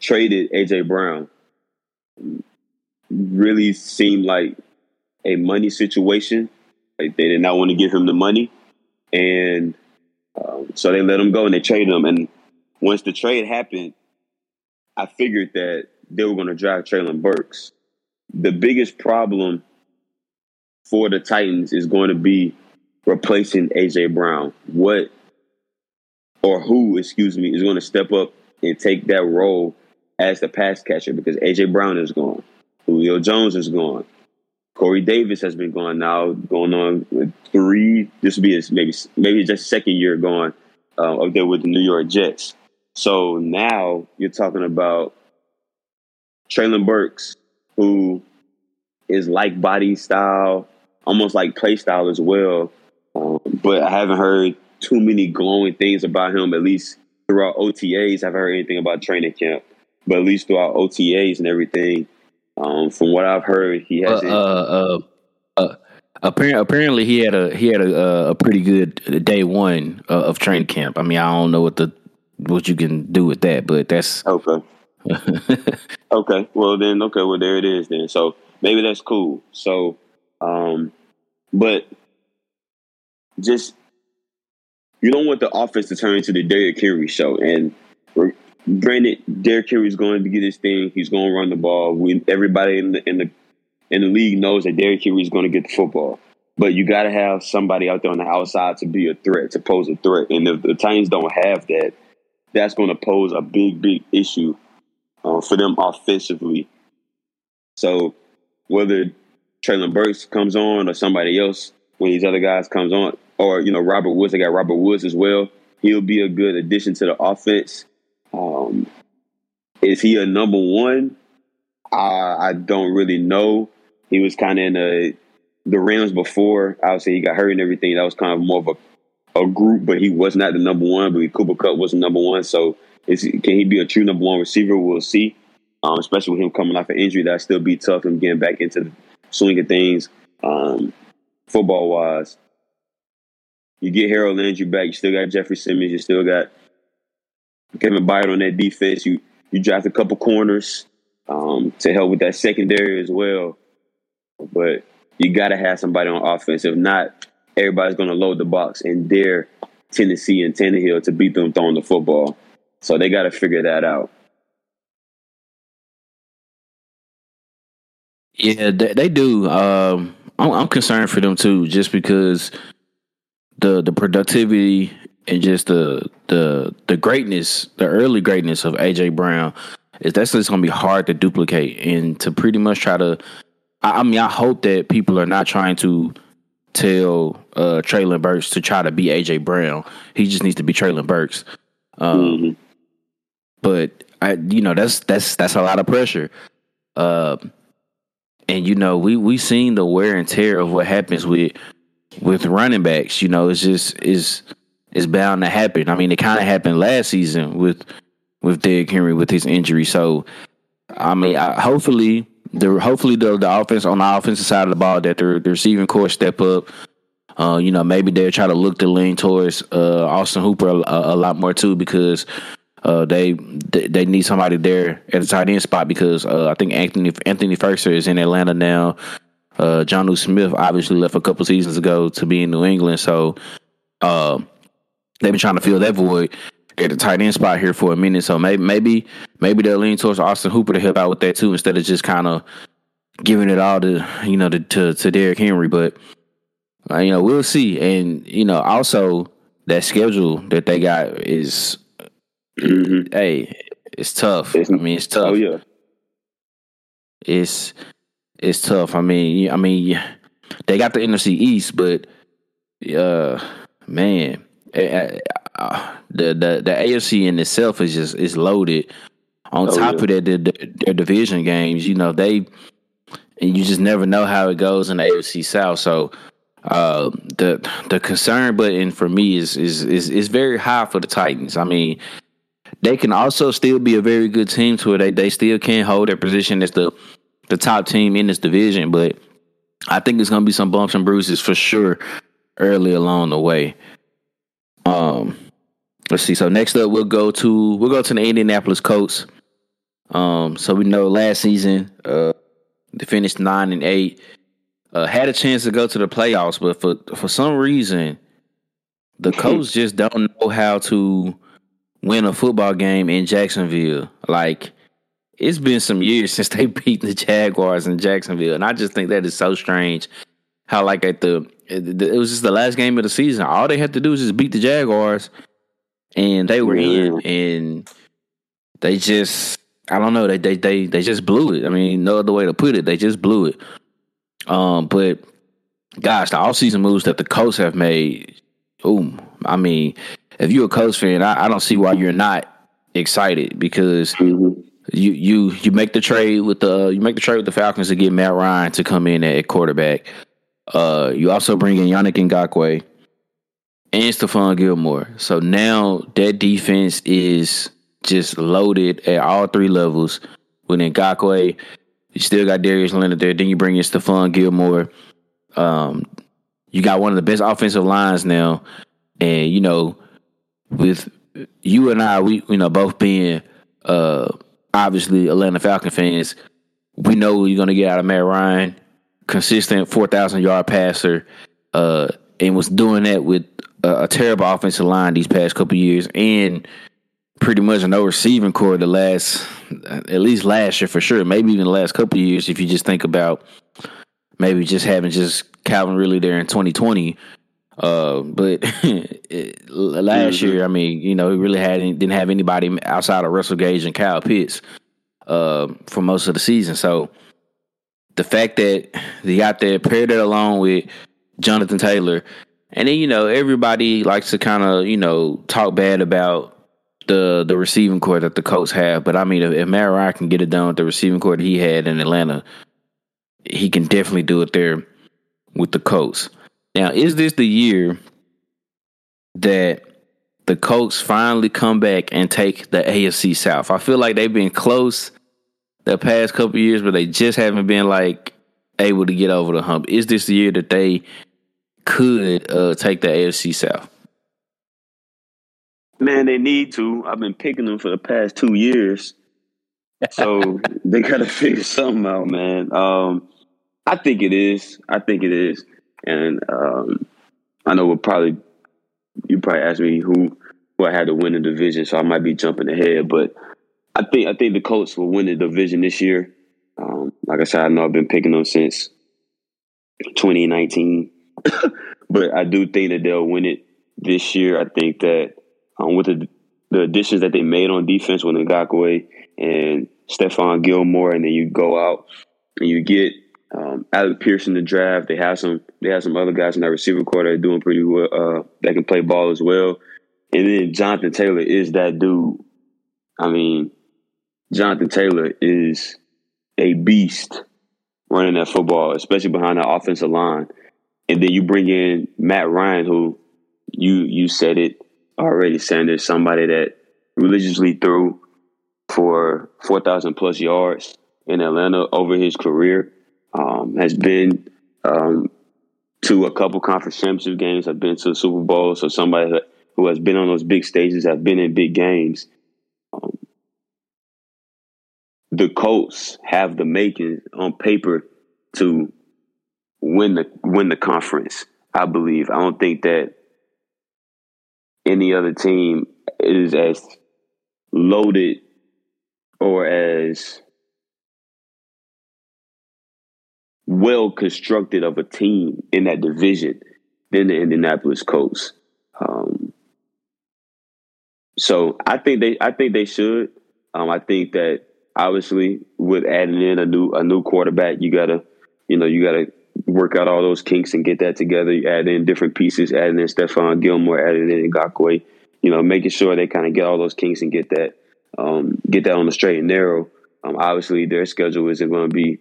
B: traded AJ Brown. Really seemed like a money situation like they did not want to give him the money, and um, so they let him go and they traded him. And once the trade happened, I figured that they were going to draft Treylon Burks. The biggest problem for the Titans is going to be replacing AJ Brown. What or who, excuse me, is going to step up and take that role as the pass catcher because AJ Brown is gone. Julio Jones is gone. Corey Davis has been gone now, going on three. This will be his maybe maybe just second year gone uh, up there with the New York Jets. So now you're talking about Treylon Burks, who is like body style, almost like play style as well. Um, but I haven't heard too many glowing things about him, at least throughout OTAs. I haven't heard anything about training camp, but at least throughout OTAs and everything, um, from what I've heard, he has. Uh, uh,
A: uh, uh, apparently, apparently, he had a he had a, a pretty good day one uh, of training camp. I mean, I don't know what the what you can do with that, but that's
B: okay. okay, well then, okay, well there it is then. So maybe that's cool. So, um, but just you don't want the offense to turn into the Derrick Henry show. And granted, Derrick Henry is going to get his thing. He's going to run the ball. We everybody in the in the in the league knows that Derrick Henry is going to get the football. But you got to have somebody out there on the outside to be a threat, to pose a threat. And if the Titans don't have that, that's going to pose a big, big issue uh, for them offensively. So whether Treylon Burks comes on or somebody else, when these other guys comes on, or you know Robert Woods, they got Robert Woods as well. He'll be a good addition to the offense. Um, is he a number one? I, I don't really know. He was kind of in the the Rams before. Say he got hurt and everything. That was kind of more of a, a group, but he was not the number one. But Cooper Kupp was the number one. So is, can he be a true number one receiver? We'll see. Um, especially with him coming off an injury, that still be tough. Him getting back into the swing of things, um, football wise. You get Harold Landry back. You still got Jeffrey Simmons. You still got Kevin Byard on that defense. You you draft a couple corners um, to help with that secondary as well. But you got to have somebody on offense. If not, everybody's going to load the box and dare Tennessee and Tannehill to beat them throwing the football. So they got to figure that out.
A: Yeah, they, they do. Um, I'm, I'm, concerned for them too, just because the the productivity and just the the the greatness, the early greatness of AJ Brown is that's just going to be hard to duplicate and to pretty much try to I, I mean, I hope that people are not trying to tell uh Treylon Burks to try to be AJ Brown. He just needs to be Treylon Burks. Um, mm-hmm. But I, you know, that's that's that's a lot of pressure. Uh, and you know, we we seen the wear and tear of what happens with with running backs. You know, it's just is is bound to happen. I mean, it kind of happened last season with with Derrick Henry with his injury. So, I mean, I, hopefully the hopefully the the offense on the offensive side of the ball that the, the receiving core step up. Uh, you know, maybe they'll try to look to lean towards uh, Austin Hooper a, a, lot more too because uh, they they need somebody there at the tight end spot because uh, I think Anthony Anthony Firkser is in Atlanta now. Uh, Jonnu Smith obviously left a couple seasons ago to be in New England, so uh, they've been trying to fill that void at the tight end spot here for a minute. So maybe maybe maybe they'll lean towards Austin Hooper to help out with that too, instead of just kind of giving it all to you know to to, to Derrick Henry. But uh, you know we'll see, and you know also that schedule that they got is mm-hmm. hey it's tough. It's, I mean it's tough. Oh
B: yeah,
A: it's it's tough. I mean I mean they got the NFC East, but uh man. Uh, the the the AFC in itself is just is loaded. On oh, top yeah. of that, the, their division games, you know, they and you just never know how it goes in the AFC South. So uh, the the concern button for me is is is is very high for the Titans. I mean, they can also still be a very good team to it. They they still can hold their position as the the top team in this division, but I think it's gonna be some bumps and bruises for sure early along the way. Um Let's see. So next up, we'll go to we'll go to the Indianapolis Colts. Um, so we know last season, uh, they finished nine and eight. Uh, had a chance to go to the playoffs, but for for some reason, the Colts just don't know how to win a football game in Jacksonville. Like it's been some years since they beat the Jaguars in Jacksonville, and I just think that is so strange. How like at the it was just the last game of the season, all they had to do was just beat the Jaguars, and they were in, and they just I don't know they they they they just blew it. I mean, no other way to put it. They just blew it. Um, but gosh, the all season moves that the Colts have made. Oh, I mean, if you're a Colts fan, I, I don't see why you're not excited because mm-hmm. you you you make the trade with the you make the trade with the Falcons to get Matt Ryan to come in at quarterback. Uh, you also bring in Yannick Ngakoue and Stephon Gilmore. So now that defense is just loaded at all three levels. With Ngakoue, you still got Darius Leonard there. Then you bring in Stephon Gilmore. Um, you got one of the best offensive lines now, and you know, with you and I, we you know both being uh, obviously Atlanta Falcon fans, we know you're gonna get out of Matt Ryan consistent four thousand yard passer, uh, and was doing that with a, a terrible offensive line these past couple years, and pretty much no receiving core the last, at least last year for sure, maybe even the last couple years. If you just think about maybe just having just Calvin Ridley there in 2020. Uh, but last mm-hmm. year, I mean, you know, he really had didn't have anybody outside of Russell Gage and Kyle Pitts uh, for most of the season. So the fact that they got there, paired it along with Jonathan Taylor, and then you know everybody likes to kind of you know talk bad about the the receiving core that the Colts have. But I mean, if, if Matt Ryan can get it done with the receiving core that he had in Atlanta, he can definitely do it there with the Colts. Now, is this the year that the Colts finally come back and take the AFC South? I feel like they've been close the past couple years, but they just haven't been like able to get over the hump. Is this the year that they could uh, take the AFC South?
B: Man, they need to. I've been picking them for the past two years. So they gotta figure something out, man. Um, I think it is. I think it is. And um, I know we'll probably you probably ask me who who I had to win the division, so I might be jumping ahead. But I think I think the Colts will win the division this year. Um, like I said, I know I've been picking them since 2019, but I do think that they'll win it this year. I think that um, with the, the additions that they made on defense with Ngakoue and Stephon Gilmore, and then you go out and you get um, Alec Pierce in the draft. They have some they have some other guys in that receiver core that are doing pretty well. Uh, that can play ball as well. And then Jonathan Taylor is that dude. I mean, Jonathan Taylor is a beast running that football, especially behind that offensive line. And then you bring in Matt Ryan, who you you said it already, Sanders, somebody that religiously threw for 4,000 plus yards in Atlanta over his career. Um, has been um, to a couple conference championship games, have been to the Super Bowl. So somebody who has been on those big stages, have been in big games. The Colts have the making on paper to win the win the conference. I believe. I don't think that any other team is as loaded or as well constructed of a team in that division than the Indianapolis Colts. Um, so I think they I think they should. Um, I think that obviously with adding in a new a new quarterback, you gotta you know you gotta work out all those kinks and get that together. You add in different pieces, adding in Stephon Gilmore, adding in Ngakoue, you know, making sure they kind of get all those kinks and get that um, get that on the straight and narrow. Um, obviously, their schedule isn't going to be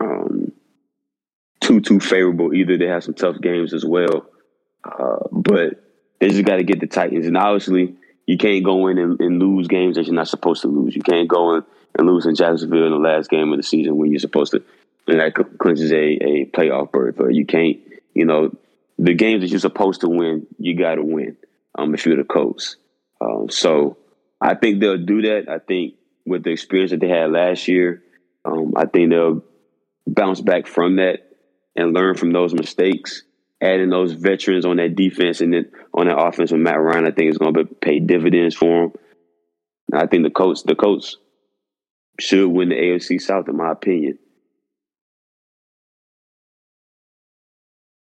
B: um, too too favorable either. They have some tough games as well, uh, but they just got to get the Titans. And obviously, you can't go in and, and, lose games that you're not supposed to lose. You can't go in and lose in Jacksonville in the last game of the season when you're supposed to and that clinches a, a playoff berth. Or you can't, you know, the games that you're supposed to win, you got to win um, if you're the coach. Um, so I think they'll do that. I think with the experience that they had last year, um, I think they'll bounce back from that and learn from those mistakes. Adding those veterans on that defense and then on that offense with Matt Ryan, I think is going to pay dividends for them. I think the Colts, the Colts should win the AFC South, in my opinion.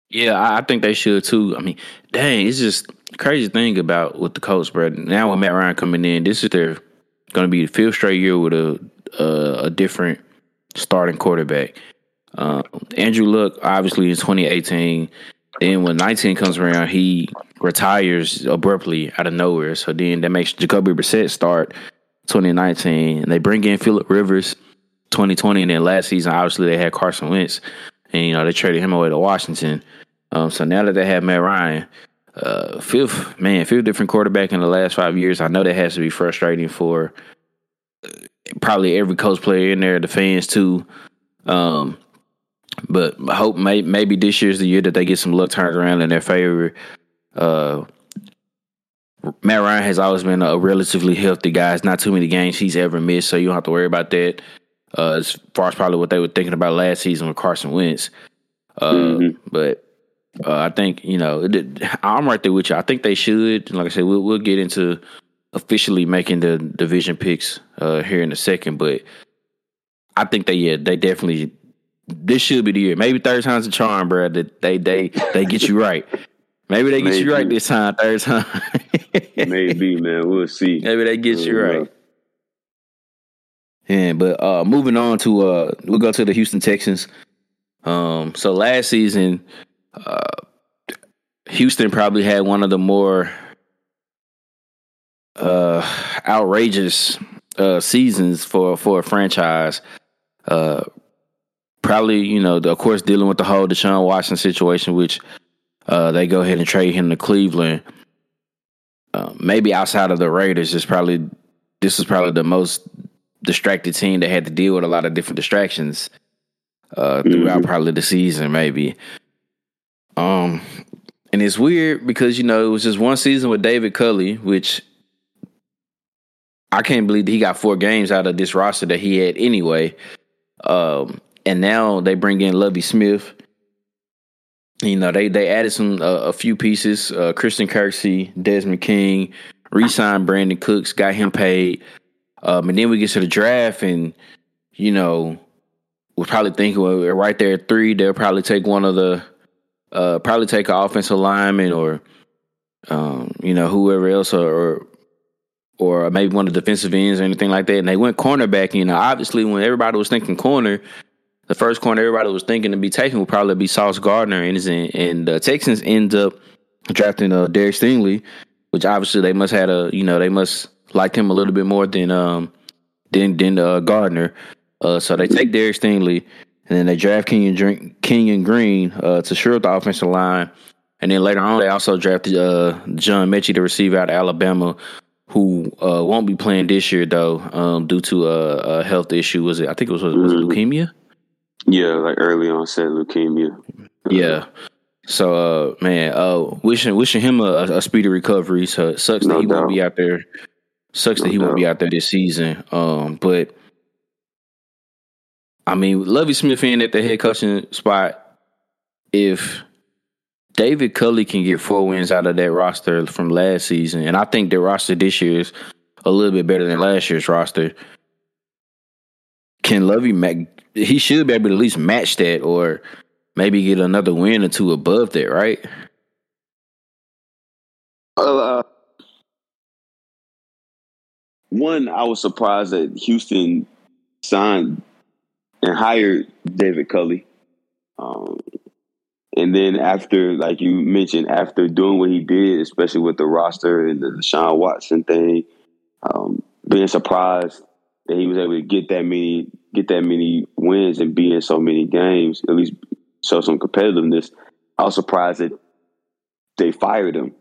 A: Yeah, I think they should too. I mean, dang, it's just crazy thing about with the Colts, bro. Now with Matt Ryan coming in, this is their going to be the fifth straight year with a a, a different starting quarterback. Uh, Andrew Luck, obviously in 2018. Then when 19 comes around, he retires abruptly out of nowhere. So then that makes Jacoby Brissett start 2019, and they bring in Philip Rivers 2020, and then last season obviously they had Carson Wentz, and you know they traded him away to Washington. Um, so now that they have Matt Ryan, uh, fifth man, fifth different quarterback in the last five years, I know that has to be frustrating for uh, probably every coach player in there, the fans too. Um, but I hope may, maybe this year's the year that they get some luck turned around in their favor. Uh, Matt Ryan has always been a relatively healthy guy. It's not too many games he's ever missed, so you don't have to worry about that. uh, as far as probably what they were thinking about last season with Carson Wentz. Uh, mm-hmm. But uh, I think you know it, I'm right there with you. I think they should. Like I said, we'll we'll get into officially making the division picks uh, here in a second, but I think they yeah they definitely this should be the year. Maybe third time's a charm, bro. That they they they get you right. Maybe they get Maybe. you right this time, third time.
B: Maybe, man. We'll see.
A: Maybe they get we'll you right. Know. Yeah, but uh moving on to uh we'll go to the Houston Texans. Um so last season uh Houston probably had one of the more uh outrageous uh seasons for for a franchise. Uh probably, you know, of course dealing with the whole Deshaun Watson situation, which uh they go ahead and trade him to Cleveland. Uh, maybe outside of the Raiders, is probably this is probably the most distracted team that had to deal with a lot of different distractions uh, throughout mm-hmm. probably the season, maybe. Um, and it's weird because you know it was just one season with David Culley, which I can't believe he got four games out of this roster that he had anyway. Um, and now they bring in Lovie Smith. You know they they added some uh, a few pieces. Uh, Christian Kirksey, Desmond King, re-signed Brandin Cooks, got him paid. Um, and then we get to the draft, and you know, we're probably thinking well, right there at three, they'll probably take one of the, uh, probably take an offensive lineman or, um, you know, whoever else, or, or maybe one of the defensive ends or anything like that. And they went cornerback. You know, obviously, when everybody was thinking corner, the first corner everybody was thinking to be taken would probably be Sauce Gardner, and and the Texans end up drafting uh, Derek Stingley, which obviously they must had a you know they must liked him a little bit more than um than than uh, Gardner. Uh, so they take Derek Stingley, and then they draft Kenyon, Kenyon Green uh, to shore up the offensive line. And then later on, they also drafted uh, John Metchie, the receiver out of Alabama, who uh, won't be playing this year though, um, due to a, a, health issue. Was it? I think it was was, was it mm-hmm. leukemia.
B: Yeah, like early onset leukemia.
A: Yeah. So, uh, man, uh, wishing wishing him a, a speedy recovery. So it sucks no that he doubt. won't be out there Sucks no that he doubt. won't be out there this season. Um, but I mean, Lovie Smith in at the head coaching spot. If David Culley can get four wins out of that roster from last season, and I think the roster this year is a little bit better than last year's roster. Can Lovie He should be able to at least match that, or maybe get another win or two above that, right?
B: Uh, one, I was surprised that Houston signed and hired David Culley. Um, and then after, like you mentioned, after doing what he did, especially with the roster and the Deshaun Watson thing, um, being surprised that he was able to get that many get that many wins and be in so many games, at least show some competitiveness. I was surprised that they fired him.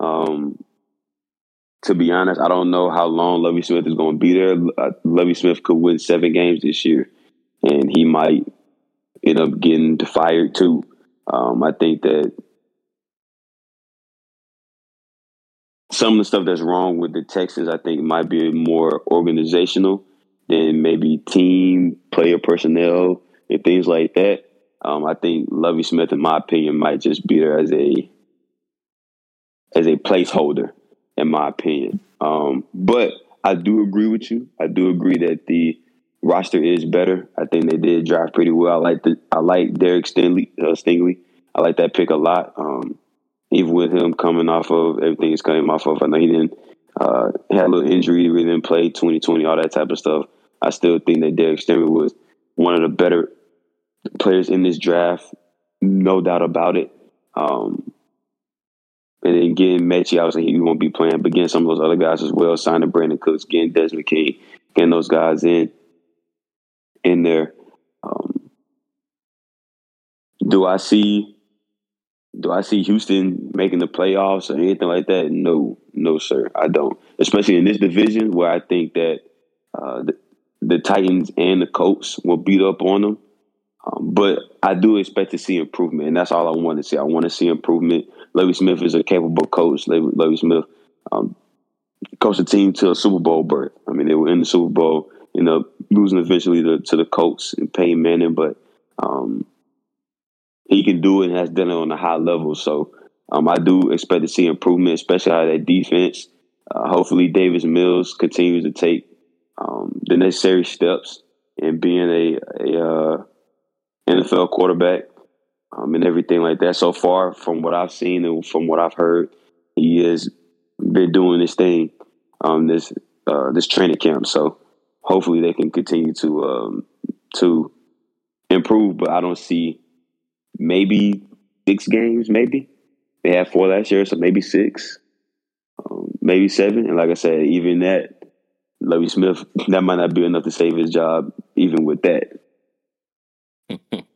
B: Um, to be honest, I don't know how long Lovie Smith is going to be there. Uh, Lovie Smith could win seven games this year, and he might end up getting fired too. Um, I think that some of the stuff that's wrong with the Texans, I think, might be more organizational than maybe team player personnel and things like that. Um, I think Lovie Smith, in my opinion, might just be there as a as a placeholder in my opinion. Um, but I do agree with you. I do agree that the roster is better. I think they did draft pretty well. I like the I like Derek Stingley. Uh, Stingley. I like that pick a lot. Um, even with him coming off of everything he's coming off of, I know he didn't uh, had a little injury, he didn't play 2020, all that type of stuff. I still think that Derek Stingley was one of the better players in this draft, no doubt about it. Um, and then getting Metchie, obviously he won't be playing, but getting some of those other guys as well, signing Brandin Cooks, getting Desmond King, getting those guys in in there. Um, do I see do I see Houston making the playoffs or anything like that? No, no, sir, I don't. Especially in this division where I think that uh, the Titans and the Colts will beat up on them. Um, but I do expect to see improvement, and that's all I want to see. I want to see improvement. Lovie Smith is a capable coach. Lovie Smith um, coached the team to a Super Bowl berth. I mean, they were in the Super Bowl, you know, losing eventually to, to the Colts and Peyton Manning, but um, he can do it and has done it on a high level. So um, I do expect to see improvement, especially out of that defense. Uh, hopefully, Davis Mills continues to take um, the necessary steps in being a, a uh, NFL quarterback um, and everything like that. So far, from what I've seen and from what I've heard, he has been doing this thing, um, this uh, this training camp. So hopefully, they can continue to um, to improve. But I don't see maybe six games. Maybe they had four last year, so maybe six, um, maybe seven. And like I said, even that. Lovie Smith, that might not be enough to save his job, even with that.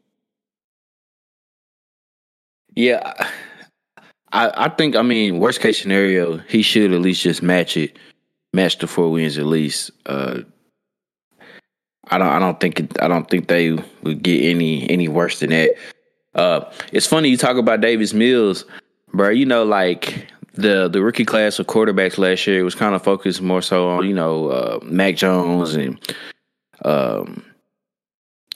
A: Yeah, I I think I mean worst case scenario he should at least just match it, match the four wins at least. Uh, I don't I don't think it, I don't think they would get any any worse than that. Uh, it's funny you talk about Davis Mills, bro. You know like the the rookie class of quarterbacks last year was kind of focused more so on you know uh, Mac Jones and um,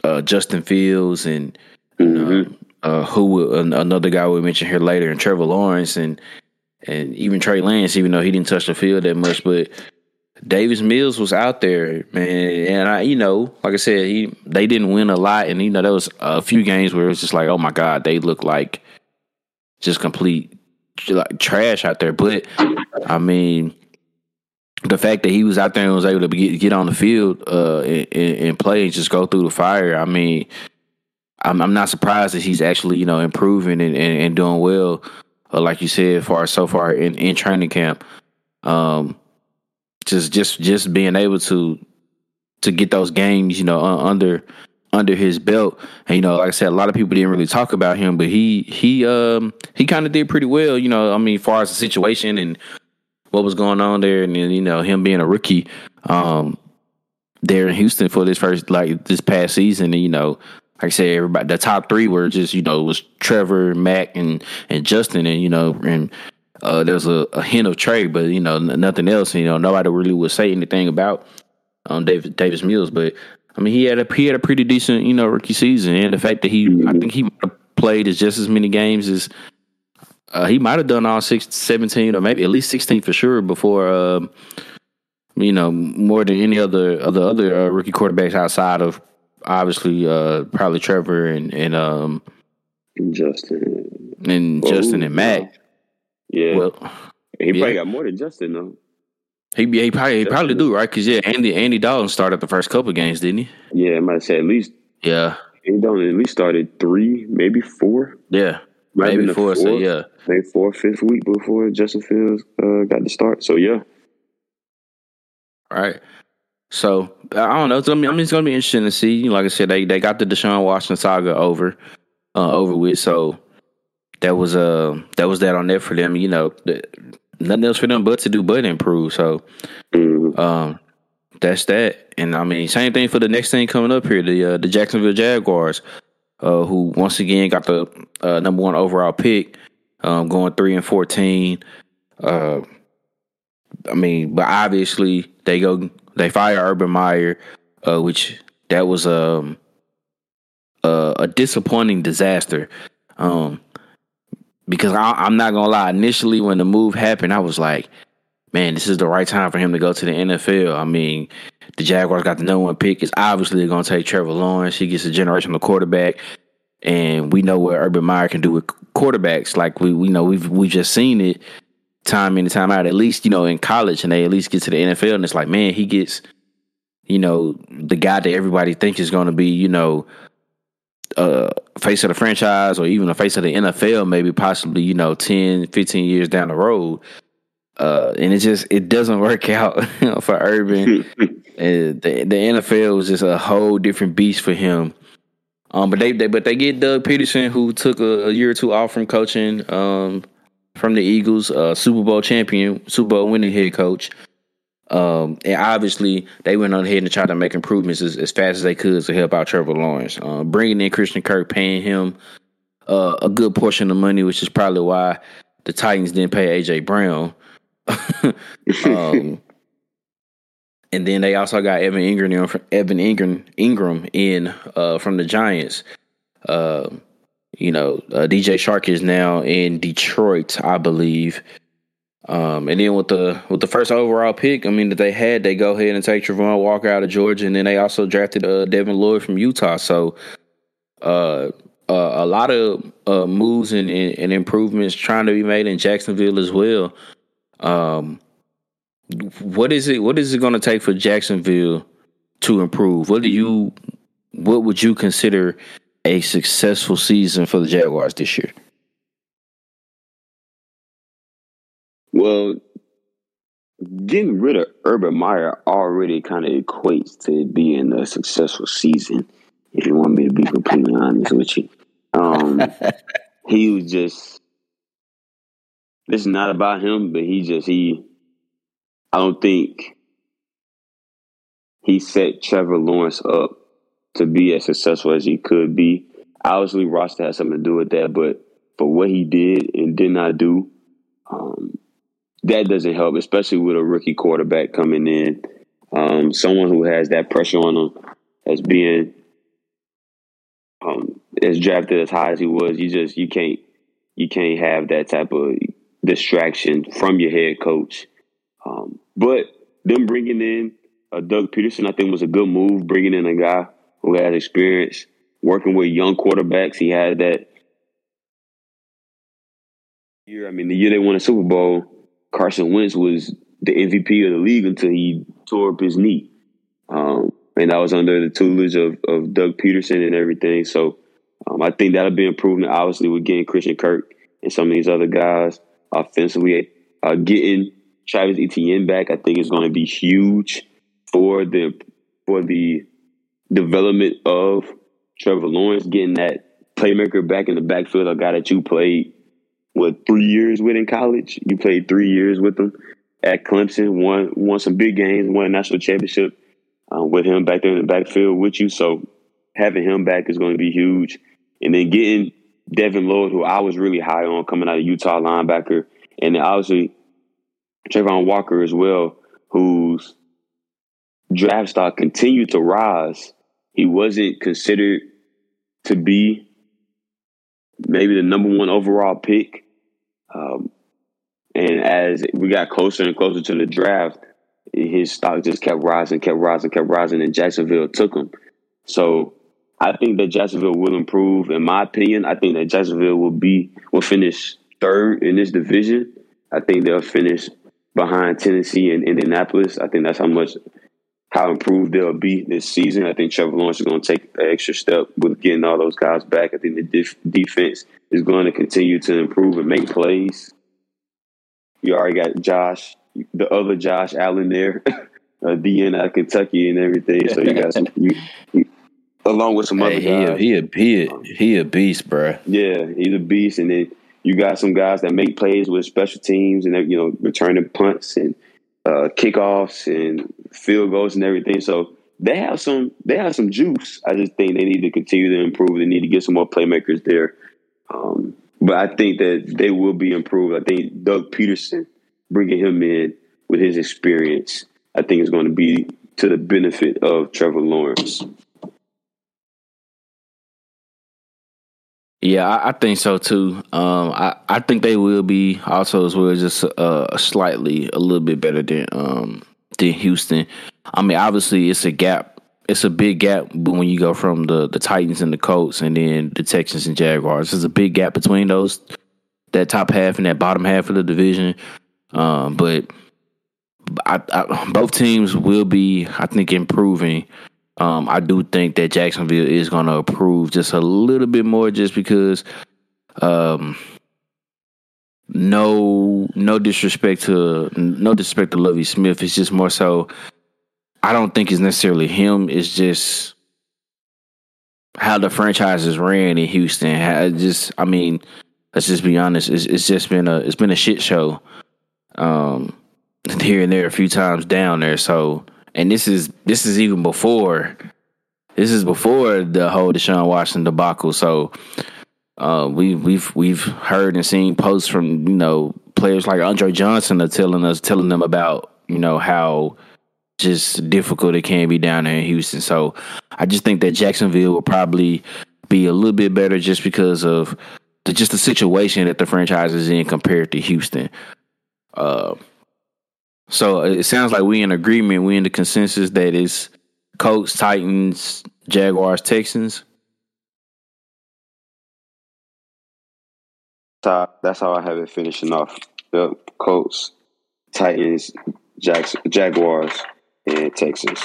A: uh, Justin Fields and. Mm-hmm uh, who another guy we mentioned here later, and Trevor Lawrence and and even Trey Lance, even though he didn't touch the field that much, but Davis Mills was out there, man, and I, you know, like I said, he they didn't win a lot, and you know there was a few games where it was just like, oh my god, they look like just complete like trash out there. But I mean, the fact that he was out there and was able to get, get on the field uh, and, and play and just go through the fire, I mean, I'm, I'm not surprised that he's actually you know improving and, and, and doing well. Uh, like you said, far so far in, in training camp, um, just just just being able to to get those games, you know, under under his belt. And you know, like I said, a lot of people didn't really talk about him, but he he um he kind of did pretty well. You know, I mean, far as the situation and what was going on there, and then you know, him being a rookie um there in Houston for this first like this past season, and you know, like I said, everybody the top three were just you know was Trevor, Mac, and and Justin, and you know and uh, there's a, a, hint of Trey, but you know nothing else. You know nobody really would say anything about um David Davis Mills, but I mean he had a he had a pretty decent you know rookie season, and the fact that he I think he played as just as many games as uh, he might have done all six, 17 or maybe at least 16 for sure before, uh, you know, more than any other of the other uh, rookie quarterbacks outside of obviously uh probably Trevor and and um
B: and Justin
A: and Justin and Mac.
B: Yeah. Well, he yeah. probably got more than Justin though.
A: He he probably he probably do right because yeah, Andy Andy Dalton started the first couple games, didn't he?
B: Yeah, I might say at least.
A: Yeah,
B: Andy Dalton at least started three, maybe four.
A: Yeah, might maybe four. so yeah,
B: maybe four, fifth week before Justin Fields uh, got to start. So yeah.
A: All right. So I don't know. It's gonna be, I mean, it's gonna be interesting to see. Like I said, they they got the Deshaun Washington saga over, uh, over with. So that was uh that was that on there for them. You know, nothing else for them but to do but improve. So um, that's that. And I mean, same thing for the next thing coming up here. The uh, the Jacksonville Jaguars, uh, who once again got the uh, number one overall pick, um, going three and fourteen. Uh, I mean, but obviously they go they fire Urban Meyer, uh, which that was um, a, a disappointing disaster. Um, because I, am not gonna lie, initially when the move happened, I was like, man, this is the right time for him to go to the NFL. I mean, the Jaguars got the number one pick. It's obviously gonna take Trevor Lawrence. He gets a generational quarterback, and we know what Urban Meyer can do with quarterbacks. Like we we know we've we just seen it time in and time out, at least, you know, in college and they at least get to the NFL and it's like, man, he gets, you know, the guy that everybody thinks is to be, you know, uh, face of the franchise or even a face of the NFL, maybe possibly, you know, 10, 15 years down the road. Uh, and it just, it doesn't work out for Urban. the, the NFL was just a whole different beast for him. Um, but they, they, but they get Doug Pederson, who took a, a year or two off from coaching. Um, from the Eagles, uh, Super Bowl champion, Super Bowl winning head coach. Um, and obviously, they went on ahead and tried to make improvements as, as fast as they could to help out Trevor Lawrence. Uh, bringing in Christian Kirk, paying him uh, a good portion of money, which is probably why the Titans didn't pay AJ Brown. um, and then they also got Evan Engram, Evan Engram, Engram in uh, from the Giants. Uh, you know, uh, DJ Chark is now in Detroit, I believe. Um, and then with the with the first overall pick, I mean that they had, they go ahead and take Travon Walker out of Georgia, and then they also drafted uh, Devin Lloyd from Utah. So, uh, uh, a lot of uh, moves and, and, and, improvements trying to be made in Jacksonville as well. Um, what is it? What is it going to take for Jacksonville to improve? What do you? What would you consider a successful season for the Jaguars this year?
B: Well, getting rid of Urban Meyer already kind of equates to being a successful season. If you want me to be completely honest with you, um, he was just. This is not about him, but he just he. I don't think he set Trevor Lawrence up to be as successful as he could be. Obviously, roster has something to do with that, but for what he did and did not do, um, that doesn't help, especially with a rookie quarterback coming in. Um, someone who has that pressure on him as being um, as drafted as high as he was, you just you can't you can't have that type of distraction from your head coach. Um, but them bringing in Doug Pederson, I think was a good move. Bringing in a guy who has experience working with young quarterbacks. He had that year. I mean, the year they won a Super Bowl, Carson Wentz was the MVP of the league until he tore up his knee. Um, and that was under the tutelage of, of Doug Pederson and everything. So um, I think that'll be improvement. Obviously, with getting Christian Kirk and some of these other guys offensively, uh, getting Travis Etienne back, I think is going to be huge for the for the development of Trevor Lawrence. Getting that playmaker back in the backfield, a guy that you played what three years with in college. You played three years with him at Clemson. Won won some big games. Won a national championship uh, with him back there in the backfield with you. So having him back is going to be huge. And then getting Devin Lloyd, who I was really high on coming out of Utah linebacker, and then obviously Travon Walker as well, whose draft stock continued to rise. He wasn't considered to be maybe the number one overall pick um, and as we got closer and closer to the draft, his stock just kept rising, kept rising, kept rising, and Jacksonville took him. So I think that Jacksonville will improve. In my opinion, I think that Jacksonville will be will finish third in this division. I think they'll finish behind Tennessee and Indianapolis. I think that's how much how improved they'll be this season. I think Trevor Lawrence is going to take an extra step with getting all those guys back. I think the def- defense is going to continue to improve and make plays. You already got Josh, the other Josh Allen there, uh, DN out of Kentucky and everything. So you got some, you, you, along with some hey, other guys.
A: He a, he a, he a beast, bro.
B: Yeah, he's a beast. And then you got some guys that make plays with special teams and you know returning punts and uh, kickoffs and field goals and everything. So they have some they have some juice. I just think they need to continue to improve. They need to get some more playmakers there. Um, but I think that they will be improved. I think Doug Pederson bringing him in with his experience, I think is going to be to the benefit of Trevor Lawrence.
A: Yeah, I, I, think so too. Um, I, I think they will be also as well, just uh, slightly a little bit better than um, than Houston. I mean, obviously it's a gap. It's a big gap when you go from the the Titans and the Colts, and then the Texans and Jaguars. There's a big gap between those that top half and that bottom half of the division. Um, but I, I, both teams will be, I think, improving. Um, I do think that Jacksonville is going to approve just a little bit more, just because. Um, no, no disrespect to no disrespect to Lovie Smith. It's just more so. I don't think it's necessarily him. It's just how the franchise is ran in Houston. How just, I mean, let's just be honest. It's, it's just been a it's been a shit show. Um, here and there a few times down there. So and this is this is even before this is before the whole Deshaun Watson debacle. So uh, we we've we've heard and seen posts from you know players like Andre Johnson are telling us telling them about you know how just difficult it can be down there in Houston. So I just think that Jacksonville will probably be a little bit better just because of the, just the situation that the franchise is in compared to Houston. Uh, so uh, it sounds like we in agreement. We in the consensus that it's Colts, Titans, Jaguars, Texans.
B: That's how I have it finishing off. The Colts, Titans, Jags, Jaguars, and Texans.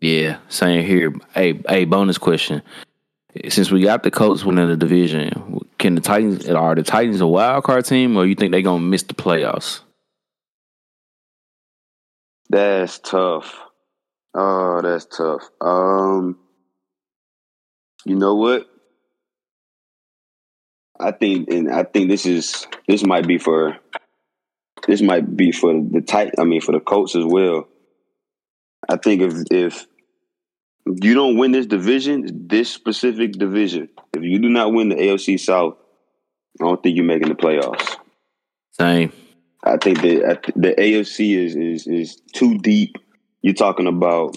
A: Yeah, same here. Hey, hey, bonus question. Since we got the Colts winning the division, can the Titans are the Titans a wild card team, or you think they're gonna miss the playoffs?
B: That's tough. Oh, that's tough. Um, you know what? I think, and I think this is this might be for this might be for the tight. I mean, for the Colts as well. I think if if you don't win this division, this specific division, if you do not win the AFC South, I don't think you're making the playoffs.
A: Same.
B: I think that the AFC is is is too deep. You're talking about,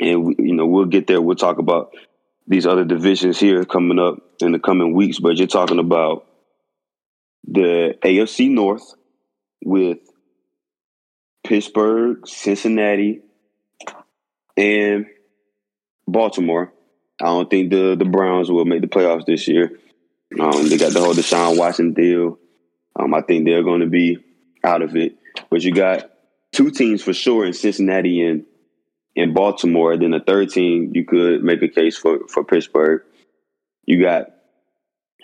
B: and we, you know we'll get there. We'll talk about these other divisions here coming up in the coming weeks. But you're talking about the AFC North with Pittsburgh, Cincinnati, and Baltimore. I don't think the the Browns will make the playoffs this year. Um, they got the whole Deshaun Watson deal. Um, I think they're going to be out of it. But you got two teams for sure in Cincinnati and in Baltimore. Then the third team, you could make a case for for Pittsburgh. You got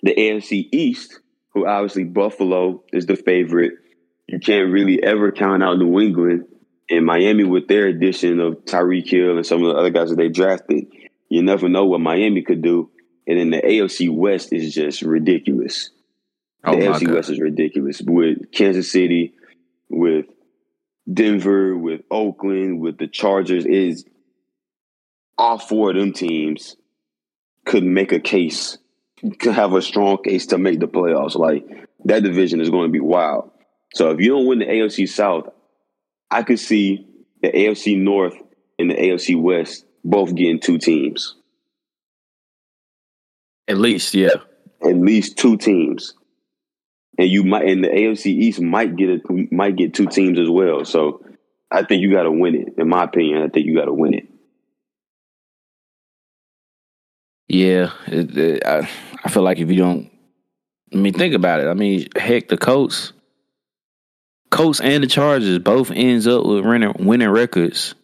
B: the AFC East, who obviously Buffalo is the favorite. You can't really ever count out New England and Miami with their addition of Tyreek Hill and some of the other guys that they drafted. You never know what Miami could do. And then the AFC West is just ridiculous. Oh, the oh AFC God. West is ridiculous with Kansas City, with Denver, with Oakland, with the Chargers. Is all four of them teams could make a case, could have a strong case to make the playoffs. Like that division is going to be wild. So if you don't win the AFC South, I could see the AFC North and the AFC West both getting two teams.
A: At least, yeah.
B: At least two teams and you might and the AFC East might get a, might get two teams as well. So I think you got to win it. In my opinion, I think you got to win it.
A: Yeah, it, it, I I feel like if you don't, I mean, think about it. I mean, heck, the Colts, Colts and the Chargers both ends up with winning winning records.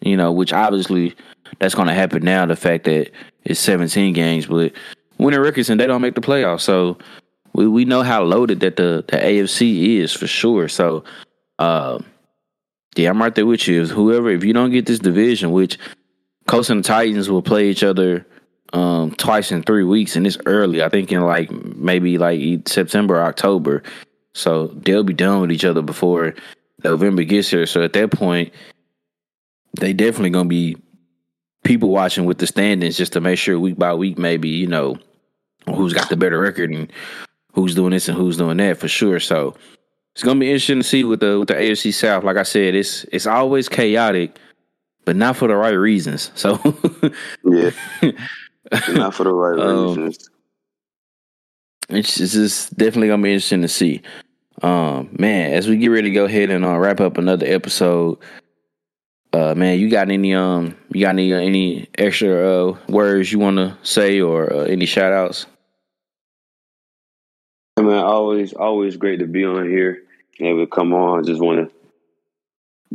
A: You know, which obviously that's going to happen now. The fact that it's 17 games, but winning records and they don't make the playoffs. So we we know how loaded that the the AFC is for sure. So, uh, yeah, I'm right there with you. If whoever, if you don't get this division, which Colts and the Titans will play each other um, twice in three weeks, and it's early. I think in like maybe like September, October. So they'll be done with each other before November gets here. So at that point, they definitely gonna be people watching with the standings just to make sure week by week, maybe you know who's got the better record and who's doing this and who's doing that for sure. So it's gonna be interesting to see with the with the AFC South. Like I said, it's it's always chaotic, but not for the right reasons. So
B: yeah, not for the right um, reasons.
A: It's, it's just definitely gonna be interesting to see. Um, man, as we get ready to go ahead and uh, wrap up another episode, uh, man, you got any um, you got any uh, any extra uh, words you want to say or uh, any shout outs?
B: I mean, always, always great to be on here. And we come on. Just want to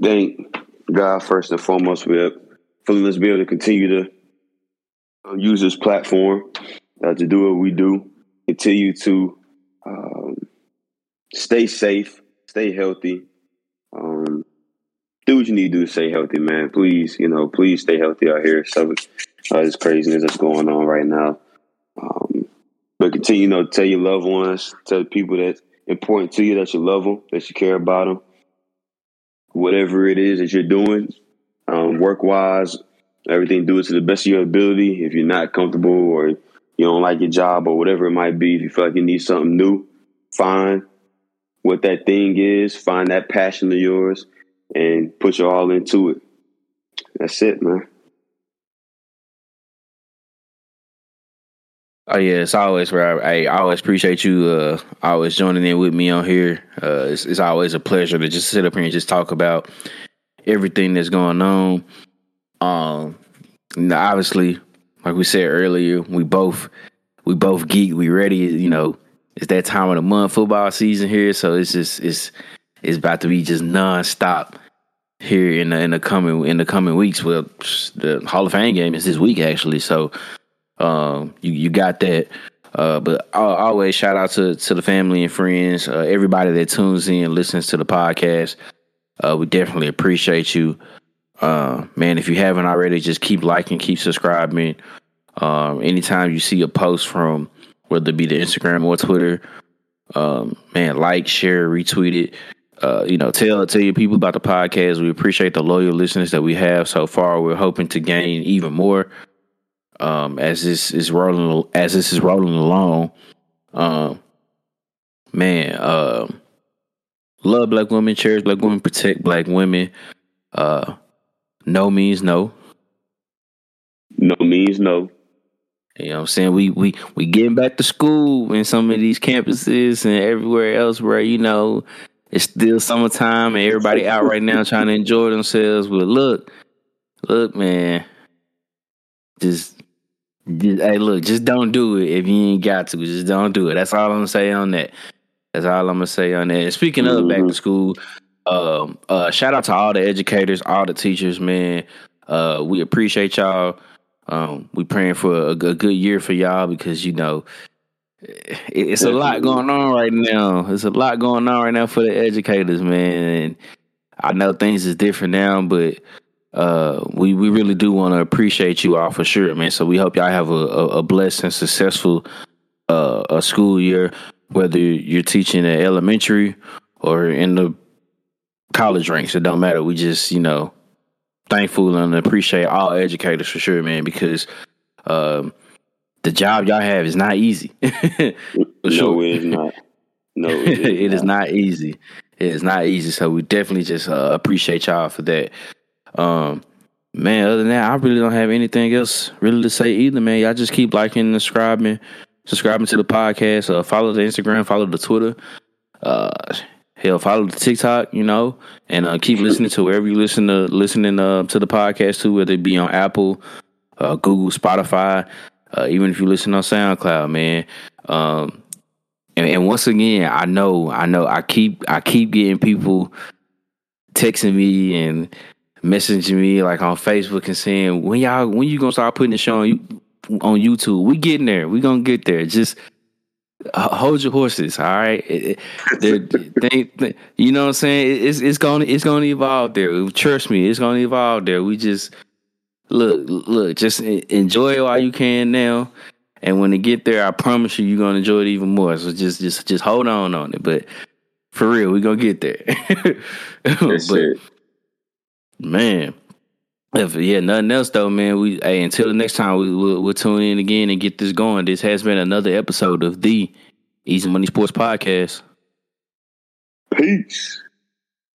B: thank God first and foremost for letting us be able to continue to uh, use this platform uh, to do what we do. Continue to um, stay safe, stay healthy. Um, do what you need to do to stay healthy, man. Please, you know, please stay healthy out here. So, uh, this craziness that's going on right now. Um, but continue, you know, tell your loved ones, tell people that's important to you that you love them, that you care about them. Whatever it is that you're doing, um, work wise, everything, do it to the best of your ability. If you're not comfortable or you don't like your job or whatever it might be, if you feel like you need something new, fine. What that thing is, find that passion of yours, and put your all into it. That's it, man.
A: Oh yeah, it's always where I, I always appreciate you uh always joining in with me on here. Uh it's, it's always a pleasure to just sit up here and just talk about everything that's going on. Um obviously, like we said earlier, we both we both geek, we ready, you know, it's that time of the month, football season here, so it's just it's it's about to be just nonstop here in the in the coming in the coming weeks. Well, the Hall of Fame game is this week actually, so um, you you got that. Uh, but always shout out to to the family and friends, uh, everybody that tunes in, listens to the podcast. Uh, we definitely appreciate you, uh, man. If you haven't already, just keep liking, keep subscribing. Um, anytime you see a post from whether it be the Instagram or Twitter, um, man, like, share, retweet it. Uh, you know, tell tell your people about the podcast. We appreciate the loyal listeners that we have so far. We're hoping to gain even more um, as this is rolling as this is rolling along. Um, man, uh, love black women, cherish black women, protect black women. Uh, no means no.
B: No means no.
A: You know what I'm saying? We we we getting back to school in some of these campuses and everywhere else where, you know, it's still summertime and everybody out right now trying to enjoy themselves. But look, look, man. Just just, hey, look, just don't do it if you ain't got to. Just don't do it. That's all I'm gonna say on that. That's all I'm gonna say on that. And speaking of mm-hmm. back to mm-hmm. school, um, uh, shout out to all the educators, all the teachers, man. Uh, we appreciate y'all. Um, we praying for a, a, good year for y'all because you know it's a lot going on right now. It's a lot going on right now for the educators, man. And I know things is different now, but uh, we we really do want to appreciate you all for sure, man. So we hope y'all have a, a, a blessed and successful uh, a school year, whether you're teaching at elementary or in the college ranks. It don't matter. We just you know thankful and appreciate all educators for sure, man, because um, the job y'all have is not easy.
B: no, sure. it is not. No, it is,
A: it not. is not easy. It is not easy. So we definitely just uh, appreciate y'all for that. Um, man, other than that, I really don't have anything else really to say either, man. Y'all just keep liking and subscribing, subscribing to the podcast. Uh, follow the Instagram, follow the Twitter. Uh, hell, follow the TikTok, you know, and uh, keep listening to wherever you listen to listening uh, to the podcast to, whether it be on Apple, uh, Google, Spotify, uh, even if you listen on SoundCloud, man. Um, and, and once again, I know, I know, I keep, I keep getting people texting me and messaging me like on Facebook and saying when y'all when you gonna start putting the show on you on YouTube. We getting there. We gonna get there. Just hold your horses. All right. It, it, they, they, you know what I'm saying? It's it's gonna it's gonna evolve there. Trust me, it's gonna evolve there. We just look look just enjoy it while you can now. And when they get there, I promise you, you're gonna enjoy it even more. So just just just hold on on it. But for real, we gonna get there. but, Man. If, yeah, nothing else though, man. We hey, until the next time we will we'll tune in again and get this going. This has been another episode of the Easy Money Sports Podcast.
B: Peace.